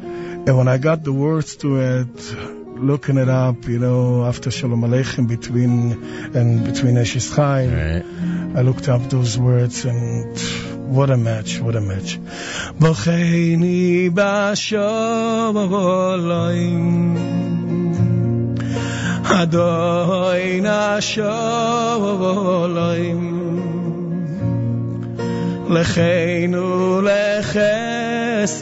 and when I got the words to it, looking it up, you know, after Shalom Aleichem between and between Eshes Chaim, I looked up those words and. What a match, what a match. Bocheini b'sholim Adoi nasholim לחנו לחסד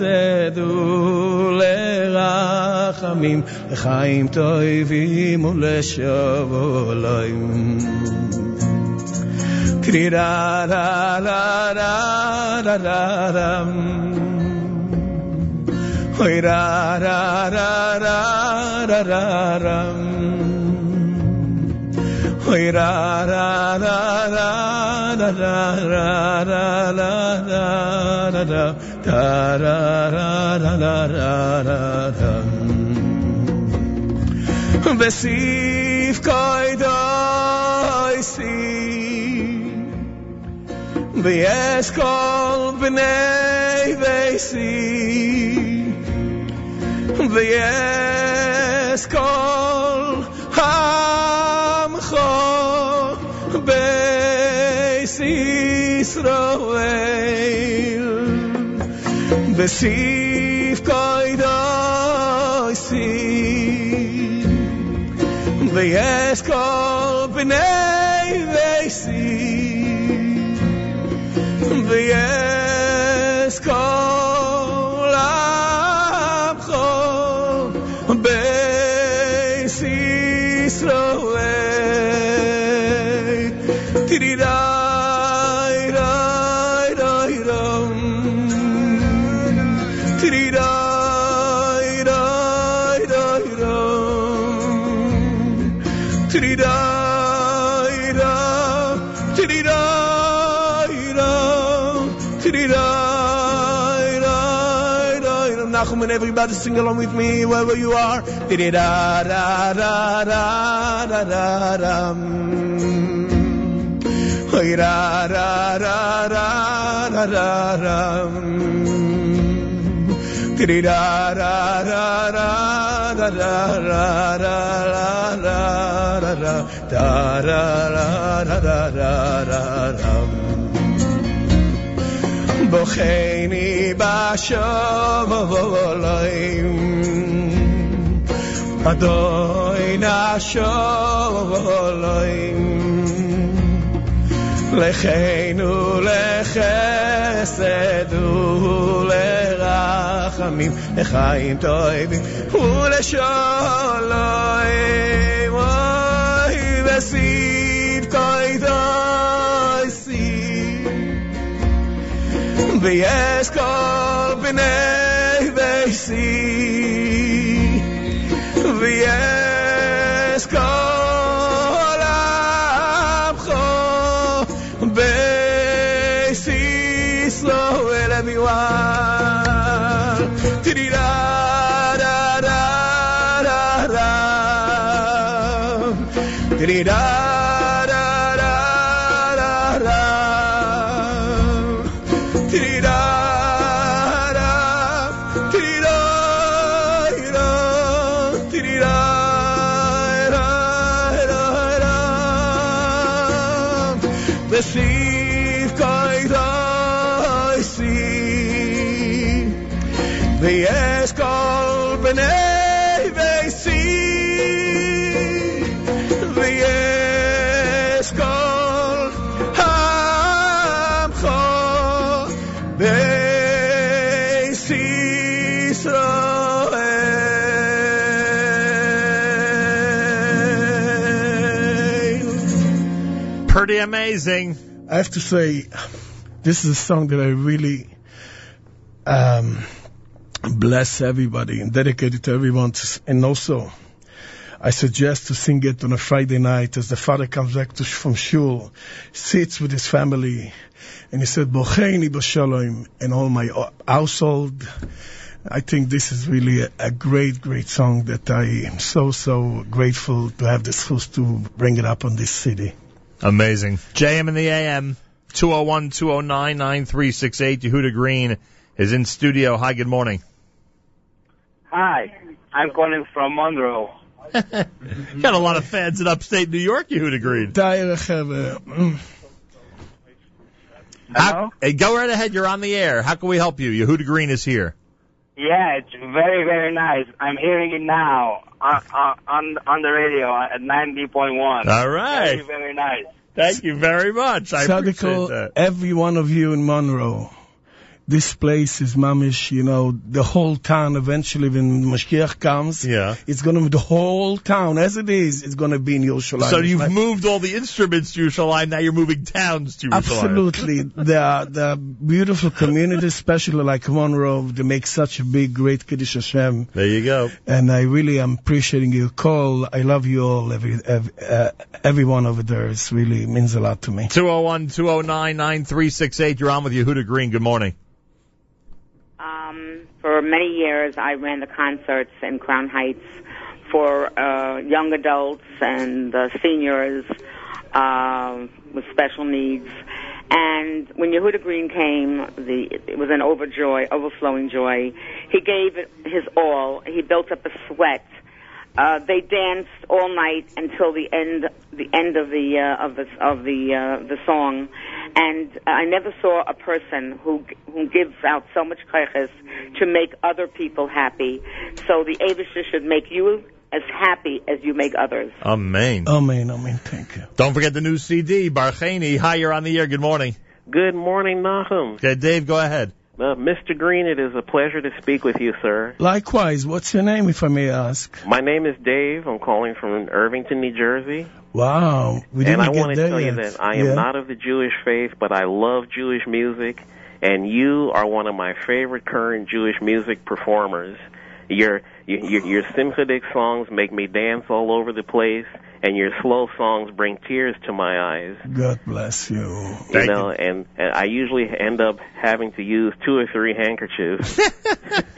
ולרחמים, לחיים טובים ולשבולוים. טרי רה רה רה רה רה רה רה אוי רה רה רה רה רה רה רה ra ra ra I da da ra ra la da da da da Vies kol bnei veisi Vies kol Yisroel Besif koidoisi Veyesh kol b'nei veisi Veyesh kol everybody sing along with me wherever you are. Tirida, da, da, da, da, da, dam. Oy, ra, ra, ra, ra, ra, ra, ra. Tiri, ra, ra, ra, ra, ra, ra, ra, ra, ra, ra, ra, ra. Da, ra, ra, bocheni bashov voloim adoy nashov voloim lechenu lechesed u lerachamim lechaim toivim u lesholoim ויש כל בני ביסי ויש כל amazing. I have to say, this is a song that I really um, bless everybody and dedicate it to everyone. To, and also, I suggest to sing it on a Friday night as the father comes back to, from shul, sits with his family, and he said, Bocheini b'shalom, and all my uh, household. I think this is really a, a great, great song that I am so, so grateful to have this chance to bring it up on this city. Amazing. JM in the AM, 201 209 9368. Yehuda Green is in studio. Hi, good morning. Hi, I'm calling from Monroe. Got a lot of fans in upstate New York, Yehuda Green. How, hey, go right ahead. You're on the air. How can we help you? Yehuda Green is here. Yeah, it's very, very nice. I'm hearing it now on on on the radio uh, at 90.1. All right. Very, very nice. Thank you very much. I appreciate Tzadiko, that. every one of you in Monroe. This place is mamish, you know, the whole town eventually when Mashiach comes, Yeah. it's going to be the whole town as it is, it's going to be in Yerushalayim. So you've like- moved all the instruments to Yerushalayim. Now you're moving towns to Yerushalayim. Absolutely. the the beautiful community, especially like Monroe, they make such a big, great Kiddush Hashem. There you go. And I really am appreciating your call. I love you all, every every, uh, everyone over there. It's really means a lot to me. 201 209 9368. You're on with Yehuda Green. Good morning. For many years, I ran the concerts in Crown Heights for uh, young adults and uh, seniors uh, with special needs. And when Yehuda Green came, the it was an overjoy, overflowing joy. He gave his all. He built up a sweat. Uh, they danced all night until the end, the end of the uh, of the of the uh, the song, And I never saw a person who who gives out so much kaiches to make other people happy. So the Avisha should make you as happy as you make others. Amen. Amen, amen. Thank you. Don't forget the new CD, Barcheini. Hi, you're on the air. Good morning. Good morning, Nachum. Okay, Dave, go ahead. Uh, Mr. Green, it is a pleasure to speak with you, sir. Likewise, what's your name, if I may ask? My name is Dave. I'm calling from Irvington, New Jersey. Wow, we didn't and I want to tell you that I am Yeah. not of the Jewish faith, but I love Jewish music, and you are one of my favorite current Jewish music performers. Your your your, your songs make me dance all over the place, and your slow songs bring tears to my eyes. God bless you. you know, and, and I usually end up having to use two or three handkerchiefs.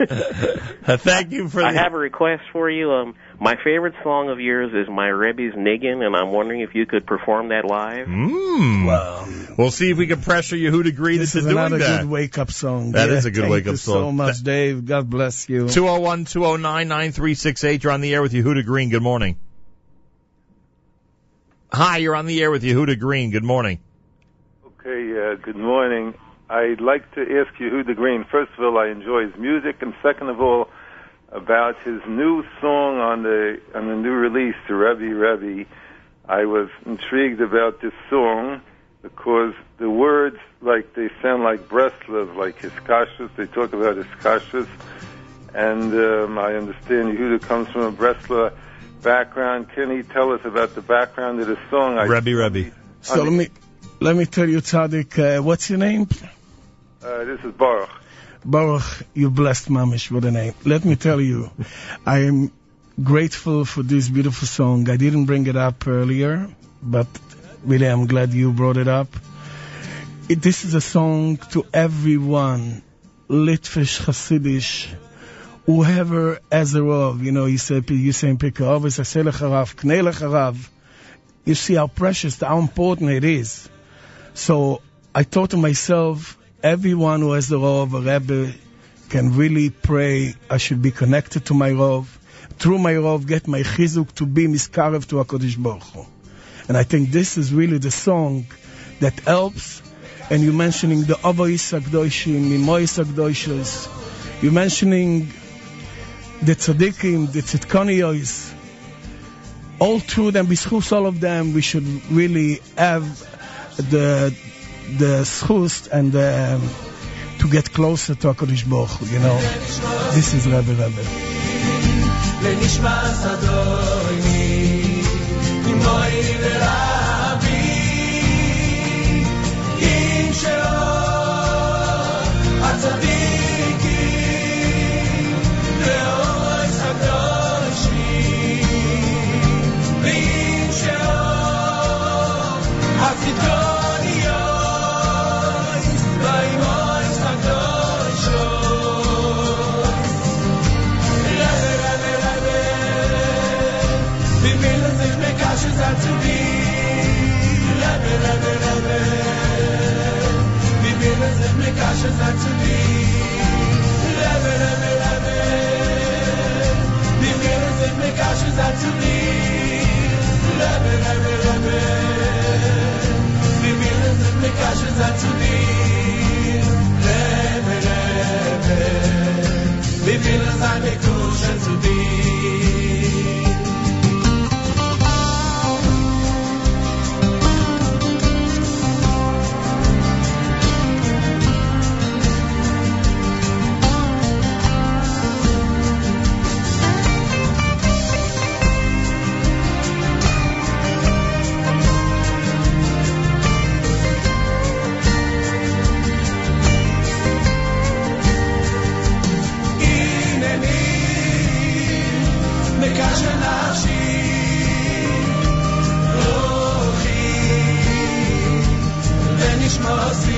Thank you for I the- have a request for you. Um, my favorite song of yours is my Rebbe's Niggin, and I'm wondering if you could perform that live. Mm. Well we'll see if we can pressure Yehuda Green This into is doing another that. good wake up song. That yeah, is a good thank wake-up you so song. much, Dave. God bless you. 201 209 9368. You're on the air with Yehuda Green. Good morning. Hi, you're on the air with Yehuda Green. Good morning. Okay, uh, good morning. I'd like to ask you Yehuda Green, first of all, I enjoy his music, and second of all, about his new song on the on the new release, the Rebbe Rebbe. I was intrigued about this song because the words, like they sound like Breslov, like Hiskashus. They talk about Hiskashus, and um, I understand Yehuda comes from a Breslov background. Can he tell us about the background of the song? I, Rebbe Rebbe. So let me let me tell you, Tzaddik, uh, what's your name? Uh, this is Baruch. Baruch, you blessed Mamish with a name. Let me tell you, I am grateful for this beautiful song. I didn't bring it up earlier, but really I'm glad you brought it up. It, this is a song to everyone, Litvish, Hasidish, whoever has a rov. You know, you say, you say. You see how precious, how important it is. So I thought to myself, everyone who has the Rov, a Rebbe, can really pray. I should be connected to my Rov. Through my Rov, get my chizuk to be miskarev to HaKadosh Baruch Hu. And I think this is really the song that helps. And you're mentioning the Avois HaKdoshim, Mimois HaKdoshos. You're mentioning the Tzaddikim, the Tzidkoniyos. All through them, b'schus all of them, we should really have the the schus and the, um, to get closer to HaKadosh Baruch you know. This is Rebbe Rebbe. Will es sein mit Kuschen zu dir? Christmas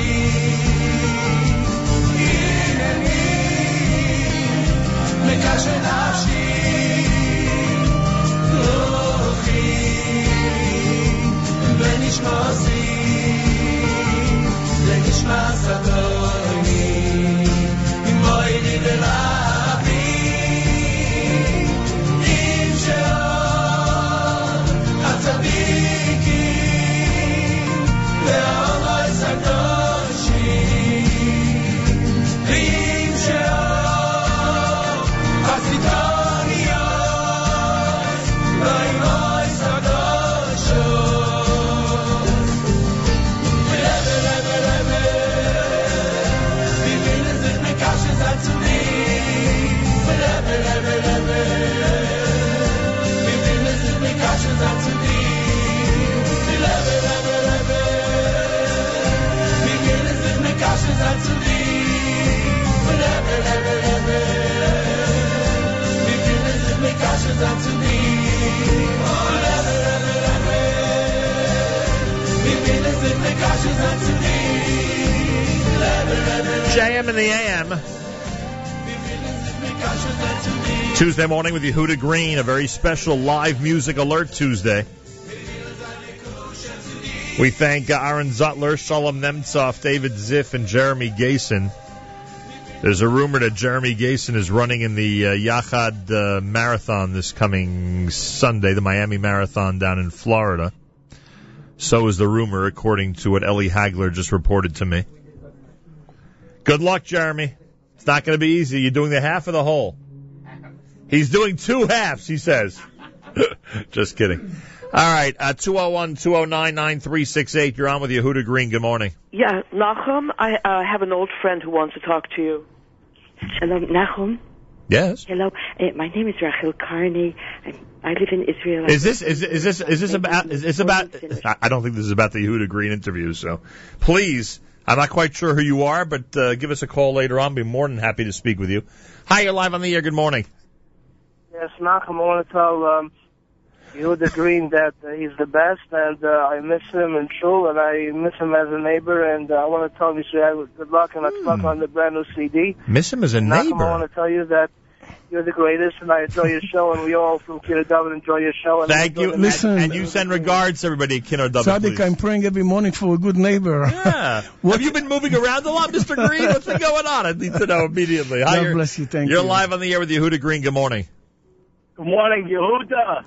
morning with Yehuda Green, a very special live music alert Tuesday. We thank Aaron Zutler, Shalom Nemtsov, David Ziff, and Jeremy Gason. There's a rumor that Jeremy Gason is running in the uh, Yachad uh, Marathon this coming Sunday, the Miami Marathon down in Florida. So is the rumor, according to what Ellie Hagler just reported to me. Good luck, Jeremy. It's not going to be easy. You're doing the half of the whole. He's doing two halves, he says. just kidding. All right, uh, 201 209 9368. You're on with Yehuda Green. Good morning. Yeah, Nachum, I uh, have an old friend who wants to talk to you. Hello, Nachum. Yes. Hello, uh, my name is Rachel Carney. I, I live in Israel. Is this is is this is this about is this about? I I don't think this is about the Yehuda Green interview. So please, I'm not quite sure who you are, but uh, give us a call later on. Be more than happy to speak with you. Hi, you're live on the air. Good morning. Yes, Malcolm, I want to tell um, Yehuda Green that uh, he's the best, and uh, I miss him in Shul, and I miss him as a neighbor, and uh, I want to tell him you should have good luck and let's luck on the brand new CD. Miss him as a Malcolm, I want to tell you that you're the greatest, and I enjoy your show, and we all from Kira Dublin enjoy your show. And Thank you. enjoy the And, and you send regards to everybody at Kinner Dublin, Tzaddik. I'm praying every morning for a good neighbor. Yeah. Have you been moving around a lot, Mr. Green? What's been going on? I need to know immediately. Hi, God bless you. Thank You're you. live on the air with Yehuda Green. Good morning. Good morning, Yehuda.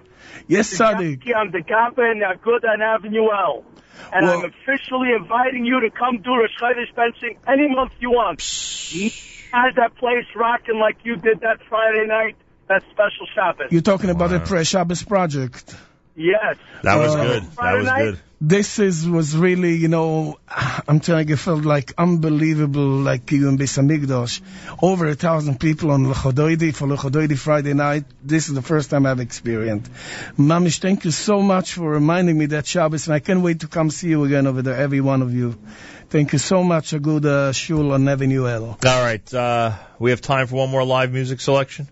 Yes, Sadiq. I'm the Kappa in Good on Avenue L. And Well- I'm officially inviting you to come do a Schneider fencing any month you want. Has that place rocking like you did that Friday night? That special Shabbos. You're talking about the Pre Shabbos project. Yes. That was Uh, good. That Friday was night? good. This is was really, you know, I'm telling you, it felt like unbelievable, like you in Beis Hamikdash. Over a thousand people on Lechodoidi for Lechodoidi Friday night. This is the first time I've experienced. Mamish, thank you so much for reminding me that Shabbos, and I can't wait to come see you again over there, every one of you. Thank you so much, a good uh, shul on Avenue L. All right. Uh, we have time for one more live music selection.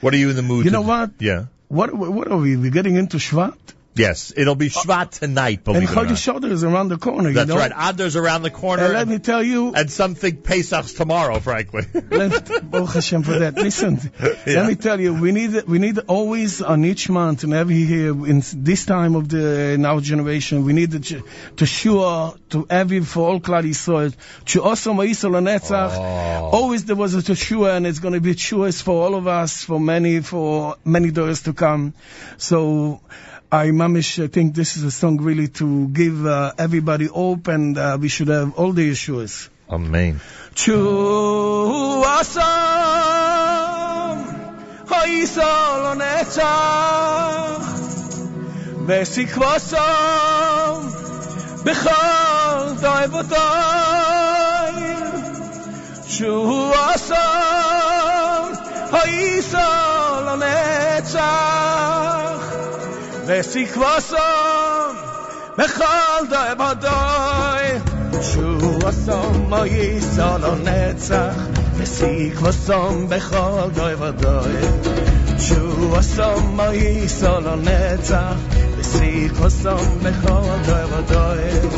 What are you in the mood? For? You to know do? what? Yeah. What what are we? We getting into Shvat? Yes. It'll be uh, Shvat tonight, believe and it or not. Chodesh is around the corner. That's you know? right. Adar's around the corner. And let me tell you. And some think Pesach's tomorrow, frankly. Let- Baruch Hashem for that. Listen, Yeah. let me tell you, we need we need always on each month and every year in this time of the in our generation, we need to to sure to every for all Klal Yisrael to also Ma'isol Netzach. Oh. Always there was a Teshua, and it's going to be Teshuas for all of us for many for many days to come. So. I, Mamish, I think this is a song really to give uh, everybody hope, and uh, we should have all the issues. Amen. Chu asam hoysol netzach vesikvasam bechol doivotai Chu asam hoysol netzach וסקבוסום בכל דוי בדוי שוב עשום או ייסול או נצח וסקבוסום בכל דוי בדוי שוב עשום או ייסול או נצח וסקבוסום בכל דוי בדוי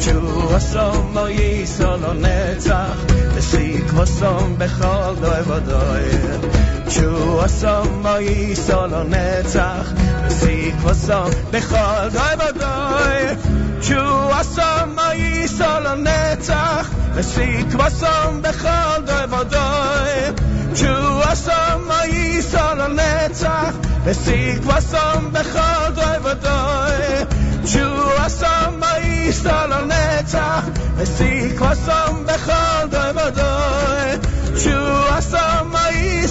שוב עשום או ייסול או נצח וסקבוסום בכל דוי בדוי שהוא עשום או איסו לא נצח וסיק וסום בכל גוי וגוי שהוא עשום או איסו לא נצח וסיק וסום בכל גוי וגוי שהוא עשום או איסו לא נצח וסיק וסום בכל גוי וגוי שהוא עשום או איסו לא נצח וסיק וסום בכל גוי וגוי שהוא עשום או איסו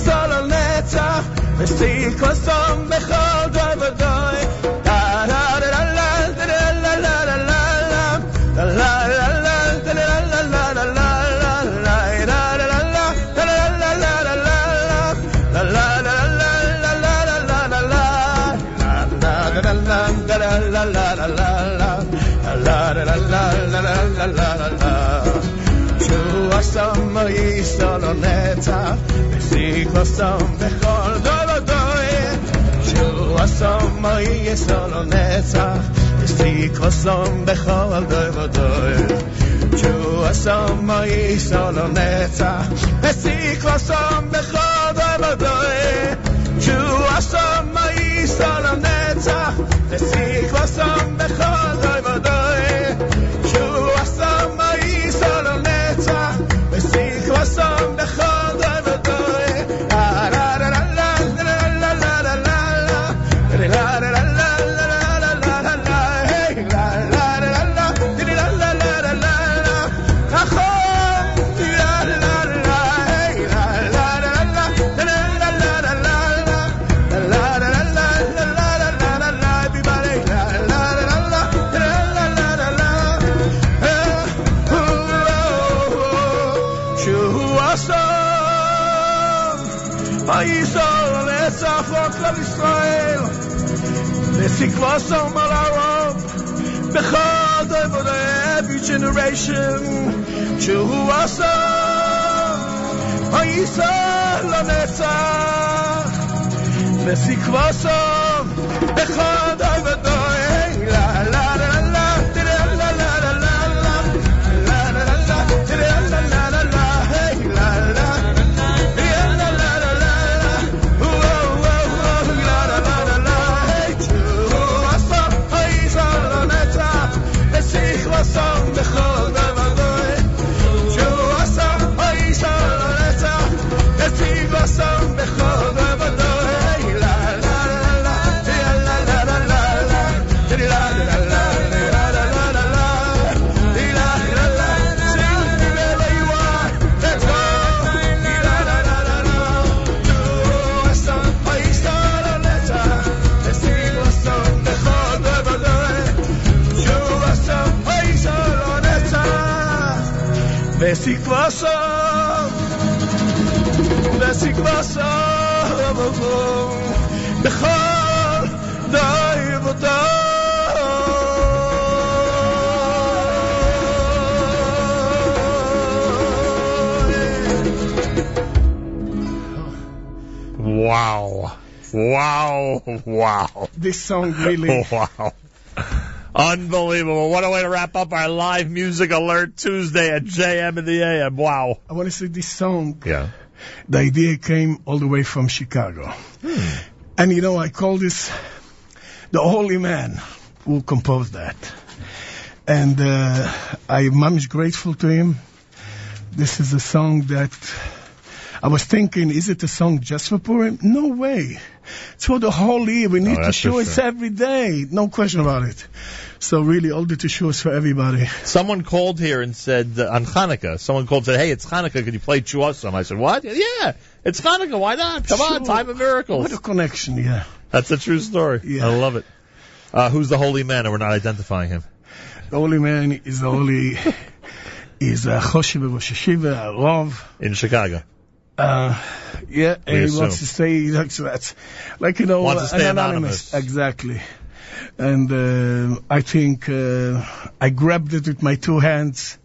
la la la la la la da la la la سی خواهم به خالد دوید، چو خواهم مایی سالانه تا، سی خواهم به خالد دوید، چو خواهم مایی سالانه تا، استی خواهم به خالد دوید، چو خواهم مایی سالانه تا، سی خواهم به خالد tikva some because of over every generation. To asa ayisa lanetza nesikva some bechad Desikvasa Desikvasa Avon Bechal Daivotah Wow. Wow. Wow. This song really. Wow. Unbelievable. What a way to wrap up our live music alert Tuesday at JM in the AM. Wow. I want to say this song. Yeah. The idea came all the way from Chicago. And you know, I call this the Holy Man who composed that. And uh, I'm much grateful to him. This is a song that I was thinking, is it a song just for Purim? No way. It's for the whole year. We need to that's show it sure. every day. No question about it. So really, all the shows for everybody. Someone called here and said uh, on Hanukkah. Someone called and said, "Hey, it's Hanukkah. Can you play Chuasam?" I said, "What? Yeah, it's Hanukkah. Why not? Come on, time of miracles." What a connection, yeah. That's a true story. Yeah. I love it. Uh, who's the holy man? And we're not identifying him. The holy man is the holy, is uh, Choshev Rosh Hashiva, Rav. in Chicago. Uh, yeah, We and he assume. wants to stay, he likes that. Like, you know, Wants to stay an anonymous. Exactly. And uh, I think uh, I grabbed it with my two hands.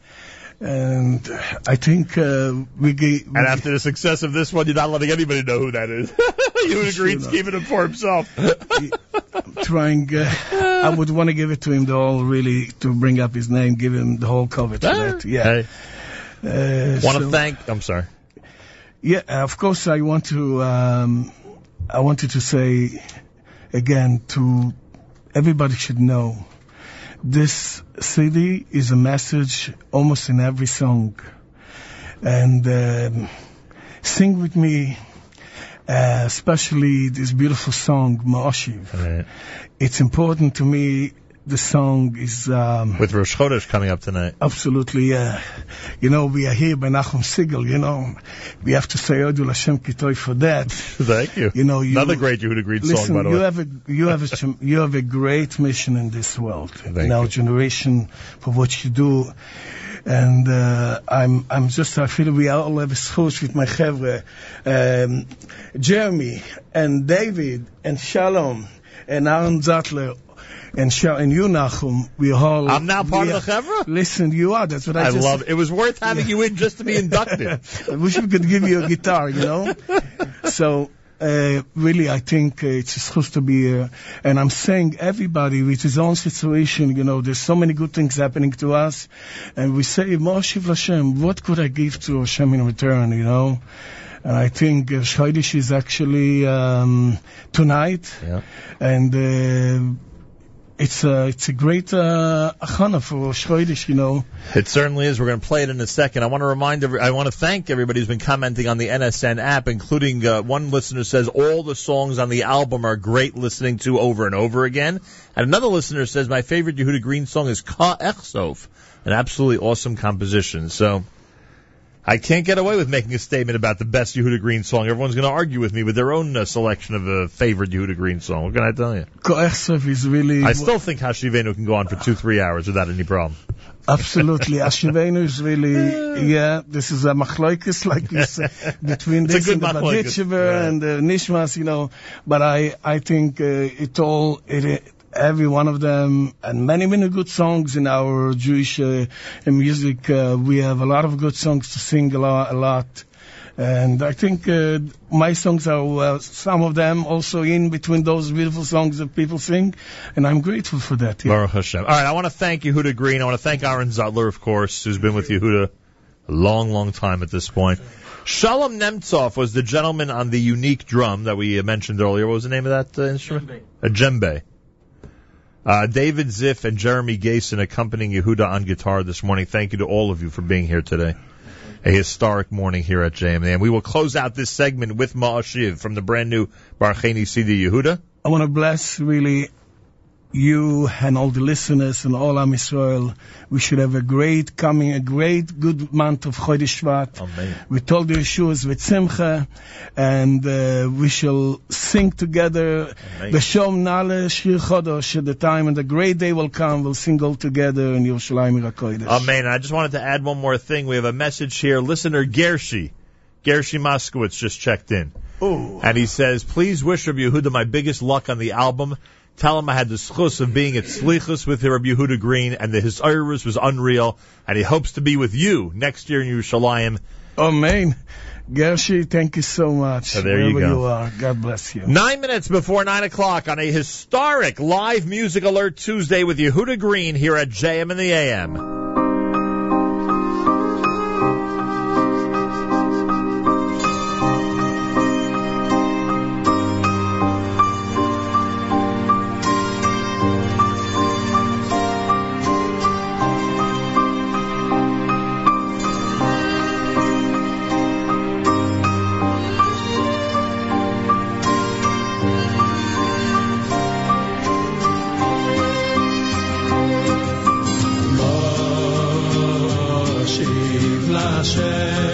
And I think uh, we gave. And after the success of this one, you're not letting anybody know who that is. you agreed to keeping it for himself. trying. Uh, I would want to give it to him the whole, really, to bring up his name, give him the whole cover to that. Yeah. Hey, Uh, want to so- thank. I'm sorry. Yeah, of course, I want to. Um, I wanted to say again to everybody should know this CD is a message almost in every song, and um, sing with me. Uh, especially this beautiful song, Ma'ashiv. It's important to me. The song is um, With Rosh Chodesh coming up tonight. Absolutely, yeah. You know, we are here by Nachum Segal, you know. We have to say Odul Hashem Kitoi for that. Thank you. You know, you, Another great Yehuda Green song, by the you way. have a you have a you have a great mission in this world, in our generation, for what you do. And uh, I'm I'm just I feel we all have a source with my chevre, um, Jeremy and David and Shalom and Aaron Zutler. And Shal and you, Nachum, we all. I'm now part of the chevra? Listen, you are. That's what I, I just love it. It was worth having you in just to be inducted. I wish we could give you a guitar, you know. so uh, really, I think uh, it's supposed to be here. And I'm saying everybody with his own situation, you know, there's so many good things happening to us. And we say, Moshiv Hashem, what could I give to Hashem in return, you know? And I think uh, is actually um, tonight. Yeah. And uh, it's a, it's a great uh, achana for Chodesh, you know. It certainly is. We're going to play it in a second. I want to remind every, I want to thank everybody who's been commenting on the NSN app, including uh, one listener says all the songs on the album are great listening to over and over again. And another listener says my favorite Yehuda Green song is Ka Echsof, an absolutely awesome composition. So I can't get away with making a statement about the best Yehuda Green song. Everyone's going to argue with me with their own uh, selection of a favorite Yehuda Green song. What can I tell you? Koechsef is really. I still think Hashivenu can go on for two, three hours without any problem. Absolutely. Ashivenu is really, yeah, this is a machloikis, like you say, between this and the Barditchever and the Nishmas, you know. But I, I think uh, it all, it, every one of them, and many, many good songs in our Jewish uh, music. Uh, we have a lot of good songs to sing a lot. A lot. And I think uh, my songs are uh, some of them also in between those beautiful songs that people sing, and I'm grateful for that. Yeah. Baruch Hashem. All right, I want to thank you, Huda Green. I want to thank Aaron Zutler, of course, who's been with Yehuda a long, long time at this point. Shalom Nemtsov was the gentleman on the unique drum that we uh, mentioned earlier. What was the name of that uh, instrument? A djembe. Uh, David Ziff and Jeremy Gason accompanying Yehuda on guitar this morning. Thank you to all of you for being here today. A historic morning here at JMA. And we will close out this segment with Ma'ashiv from the brand new Barcheini CD Yehuda. I want to bless really you and all the listeners and all Am Israel. We should have a great coming, a great good month of Chodesh Shvat. Amen. With all the Yeshuas with Simcha, and uh, we shall sing together. Amen. B'Shom Nale Shir Chodosh at the time, and the great day will come. We'll sing all together in Yerushalayim Irakodesh. Amen. I just wanted to add one more thing. We have a message here. Listener Gershi, Gershi Moskowitz just checked in. Ooh. And he says, please wish Rabbi Yehuda my biggest luck on the album. Tell him I had the schus of being at Slichus with Rabbi Yehuda Green and the his Iris was unreal and he hopes to be with you next year in Yerushalayim. Amen. Gershi, thank you so much. So there you Wherever go. you are. God bless you. Nine minutes before nine o'clock on a historic live music alert Tuesday with Yehuda Green here at JM in the AM. Hashem.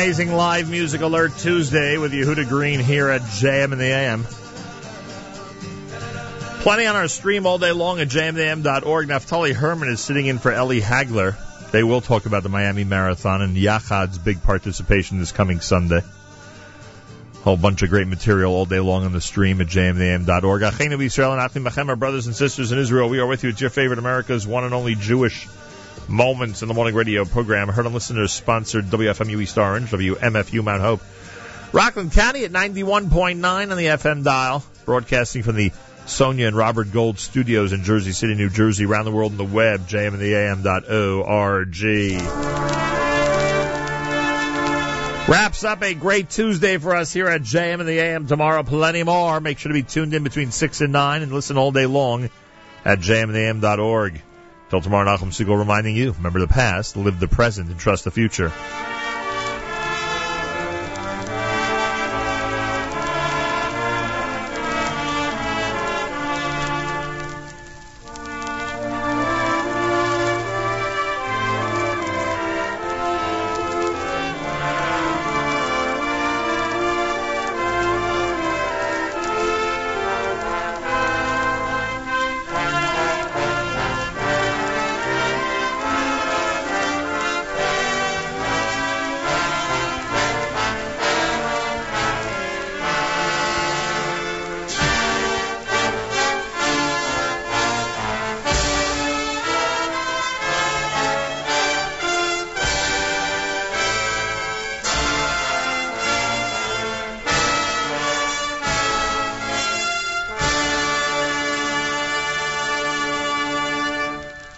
Amazing live music alert Tuesday with Yehuda Green here at JM in the AM. Plenty on our stream all day long at jmintheam.org. Naftali Herman is sitting in for Ellie Hagler. They will talk about the Miami Marathon and Yachad's big participation this coming Sunday. Whole bunch of great material all day long on the stream at jmintheam.org. Achenu Yisrael and Achim Machem, our brothers and sisters in Israel. We are with you. It's your favorite America's one and only Jewish moments in the morning radio program. Heard on listeners sponsored WFMU East Orange, WMFU Mount Hope. Rockland County at 91.9 on the FM dial, broadcasting from the Sonia and Robert Gold studios in Jersey City, New Jersey, around the world on the web, jmintheam.org. Wraps up a great Tuesday for us here at JM in the AM. Tomorrow, plenty more. Make sure to be tuned in between 6 and 9 and listen all day long at jmintheam.org. Till tomorrow, Nachum Segal reminding you, remember the past, live the present, and trust the future.